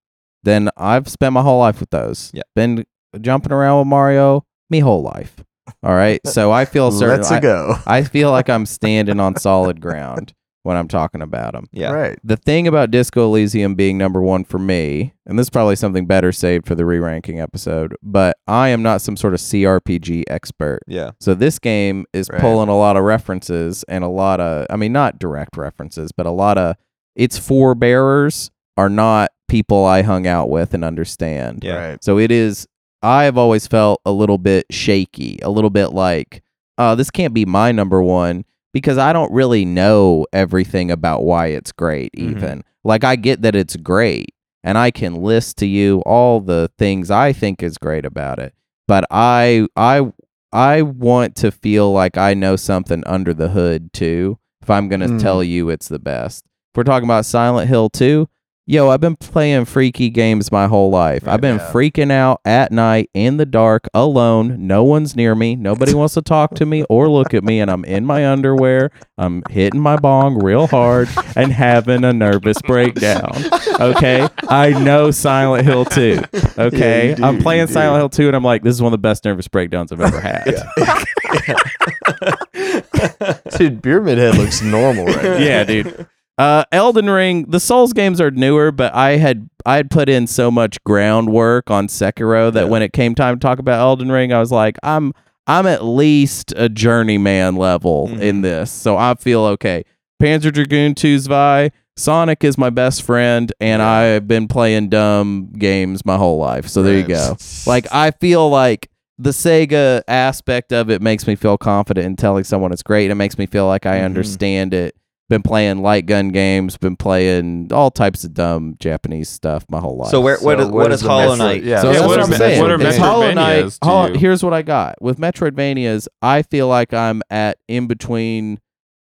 then I've spent my whole life with those. Yeah. Been jumping around with Mario me whole life. All right. So I feel certain. Let's I, go. I feel like I'm standing on solid ground when I'm talking about them. Yeah. Right. The thing about Disco Elysium being number one for me, and this is probably something better saved for the re-ranking episode, but I am not some sort of CRPG expert. Yeah. So this game is Right. pulling a lot of references and a lot of I mean not direct references, but a lot of its forebearers are not people I hung out with and understand. Yeah. Right. So it is I have always felt a little bit shaky, a little bit like, oh, this can't be my number one because I don't really know everything about why it's great Mhm. even. Like I get that it's great and I can list to you all the things I think is great about it. But I I I want to feel like I know something under the hood too if I'm going to Mm. tell you it's the best. If we're talking about Silent Hill 2, yo, I've been playing freaky games my whole life. I've been Yeah. freaking out at night in the dark alone. No one's near me. Nobody wants to talk to me or look at me and I'm in my underwear. I'm hitting my bong real hard and having a nervous breakdown. Okay? I know Silent Hill 2. Okay? you do, I'm playing. Silent Hill 2 and I'm like this is one of the best nervous breakdowns I've ever had. Dude, Pyramid Head looks normal right now. yeah, dude. Uh, Elden Ring. The Souls games are newer, but I had I had put in so much groundwork on Sekiro that Yeah. when it came time to talk about Elden Ring, I was like, I'm I'm at least a journeyman level in this, so I feel okay. Panzer Dragoon 2 Zwei. Sonic is my best friend, and I've been playing dumb games my whole life. So there you go. Like I feel like the Sega aspect of it makes me feel confident in telling someone it's great. And it makes me feel like I Mhm. understand it. Been playing light gun games, been playing all types of dumb Japanese stuff my whole life. So where what So is, what what is is the Hollow Metroid- Knight? yeah. so Yeah, that's what what, are I'm saying. what are It's Hollow Knight. Metroidvanias Hol- here's what I got with Metroidvanias. I feel like I'm at in between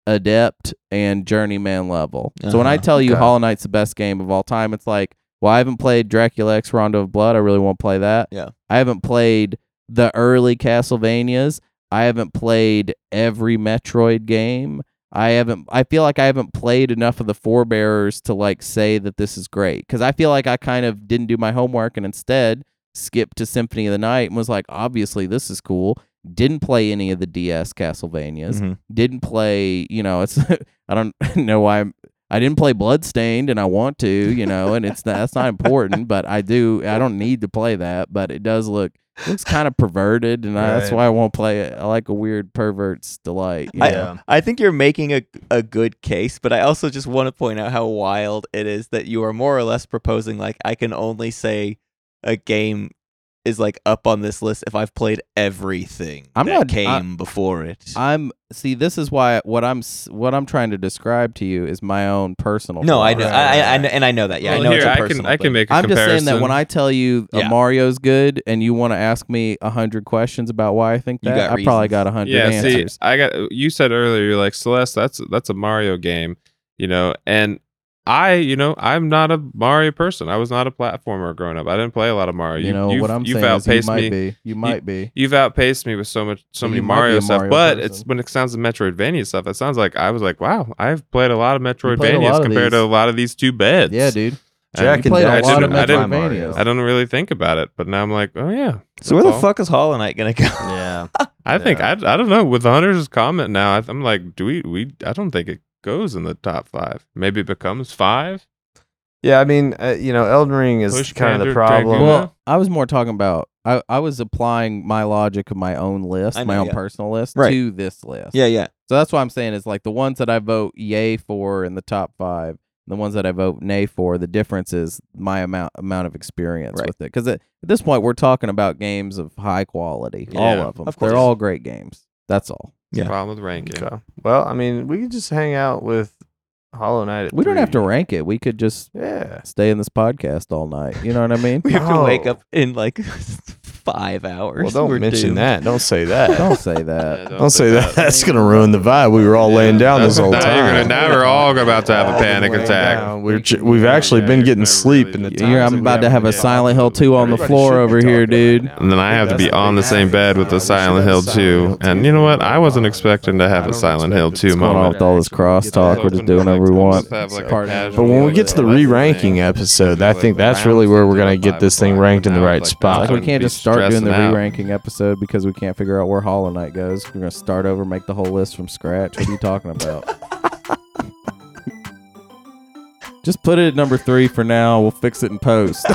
adept and journeyman level. So when I Uh-huh. tell you Okay. Hollow Knight's the best game of all time, it's like, well, I haven't played Dracula X Rondo of Blood. I really want to play that. Yeah. I haven't played the early Castlevanias. I haven't played every Metroid game. I haven't. I feel like I haven't played enough of the forebearers to like say that this is great because I feel like I kind of didn't do my homework and instead skipped to Symphony of the Night and was like, obviously this is cool. Didn't play any of the DS Castlevanias. Mhm. Didn't play. You know, it's. I don't know why. I'm, I didn't play Bloodstained and I want to. You know, and it's that's not important, but I do. I don't need to play that, but it does look. Looks kind of perverted, and I, that's why I won't play it. I like a weird pervert's delight. You I- know? I think you're making a a good case, but I also just want to point out how wild it is that you are more or less proposing like I can only say a game is like up on this list if I've played everything I'm that not- I- came before it. I'm see. This is why what I'm what I'm trying to describe to you is my own personal. no, I know, preference. I, I, I know, and I know that. Yeah, I know here, it's a I can personal I can thing. make a I'm just saying that when I tell you a Yeah. Mario's good and you want to ask me a hundred questions about why I think You that, got I probably got a hundred yeah, answers. see, I got you said earlier, you're like Celeste. That's that's a Mario game, you know, and I, you know, I'm not a Mario person. I was not a platformer growing up. I didn't play a lot of Mario. you know you've, what I'm you've saying is you outpaced might me. be. You might be. You've outpaced me with so much, so You many Mario stuff. Mario but person. it's when it sounds to Metroidvania stuff. It sounds like I was like, wow, I've played a lot of played a Metroidvanias lot compared these. to a lot of these two beds. Yeah, dude. And Jack You played a I lot of didn't- I didn't- Metroidvanias. I don't really think about it, but now I'm like, oh yeah. So where the all. fuck is Hollow Knight gonna go? Yeah. I think Yeah. I, I don't know with Hunter's comment now. I, I'm like, do we we? I don't think it goes in the top five. Maybe becomes five. Yeah, I mean, uh, you know, Elden Ring is Push kind of the problem. Dragula. Well, I was more talking about. I, I was applying my logic of my own list, I my own yeah. personal list, Right. to this list. yeah, yeah. So that's what I'm saying is like the ones that I vote yay for in the top five, the ones that I vote nay for. The difference is my amount amount of experience Right. with it. Because at, at this point, we're talking about games of high quality. all of them. of They're all great games. That's all. It's the Yeah. problem with ranking. Okay. Well, I mean, we could just hang out with Hollow Knight. At We don't have to rank it. We could just Yeah. stay in this podcast all night. You know what I mean? We have to wake Oh. up in like five hours. Well, don't We're mention doomed. that. Don't say that. don't say Yeah, that. don't say that. That's gonna ruin the vibe. We were all laying down this whole now you're gonna- time. now we're all about to have a panic attack. We're, we've actually been getting sleep in the time. I'm about to have a Silent Hill 2 on the floor over here, dude. And then I have to be on the same bed with the Silent Hill 2. And you know what? I wasn't expecting to have a Silent Hill 2 What's going on moment. with all this crosstalk? We're just doing whatever we want. But when we get to the re-ranking episode, I think that's really where we're gonna get this thing ranked in the right spot. We can't just start doing the re-ranking episode because we can't figure out where Hollow Knight goes. We're gonna start over, make the whole list from scratch. What are you talking about? just put it at number three for now. We'll fix it in post.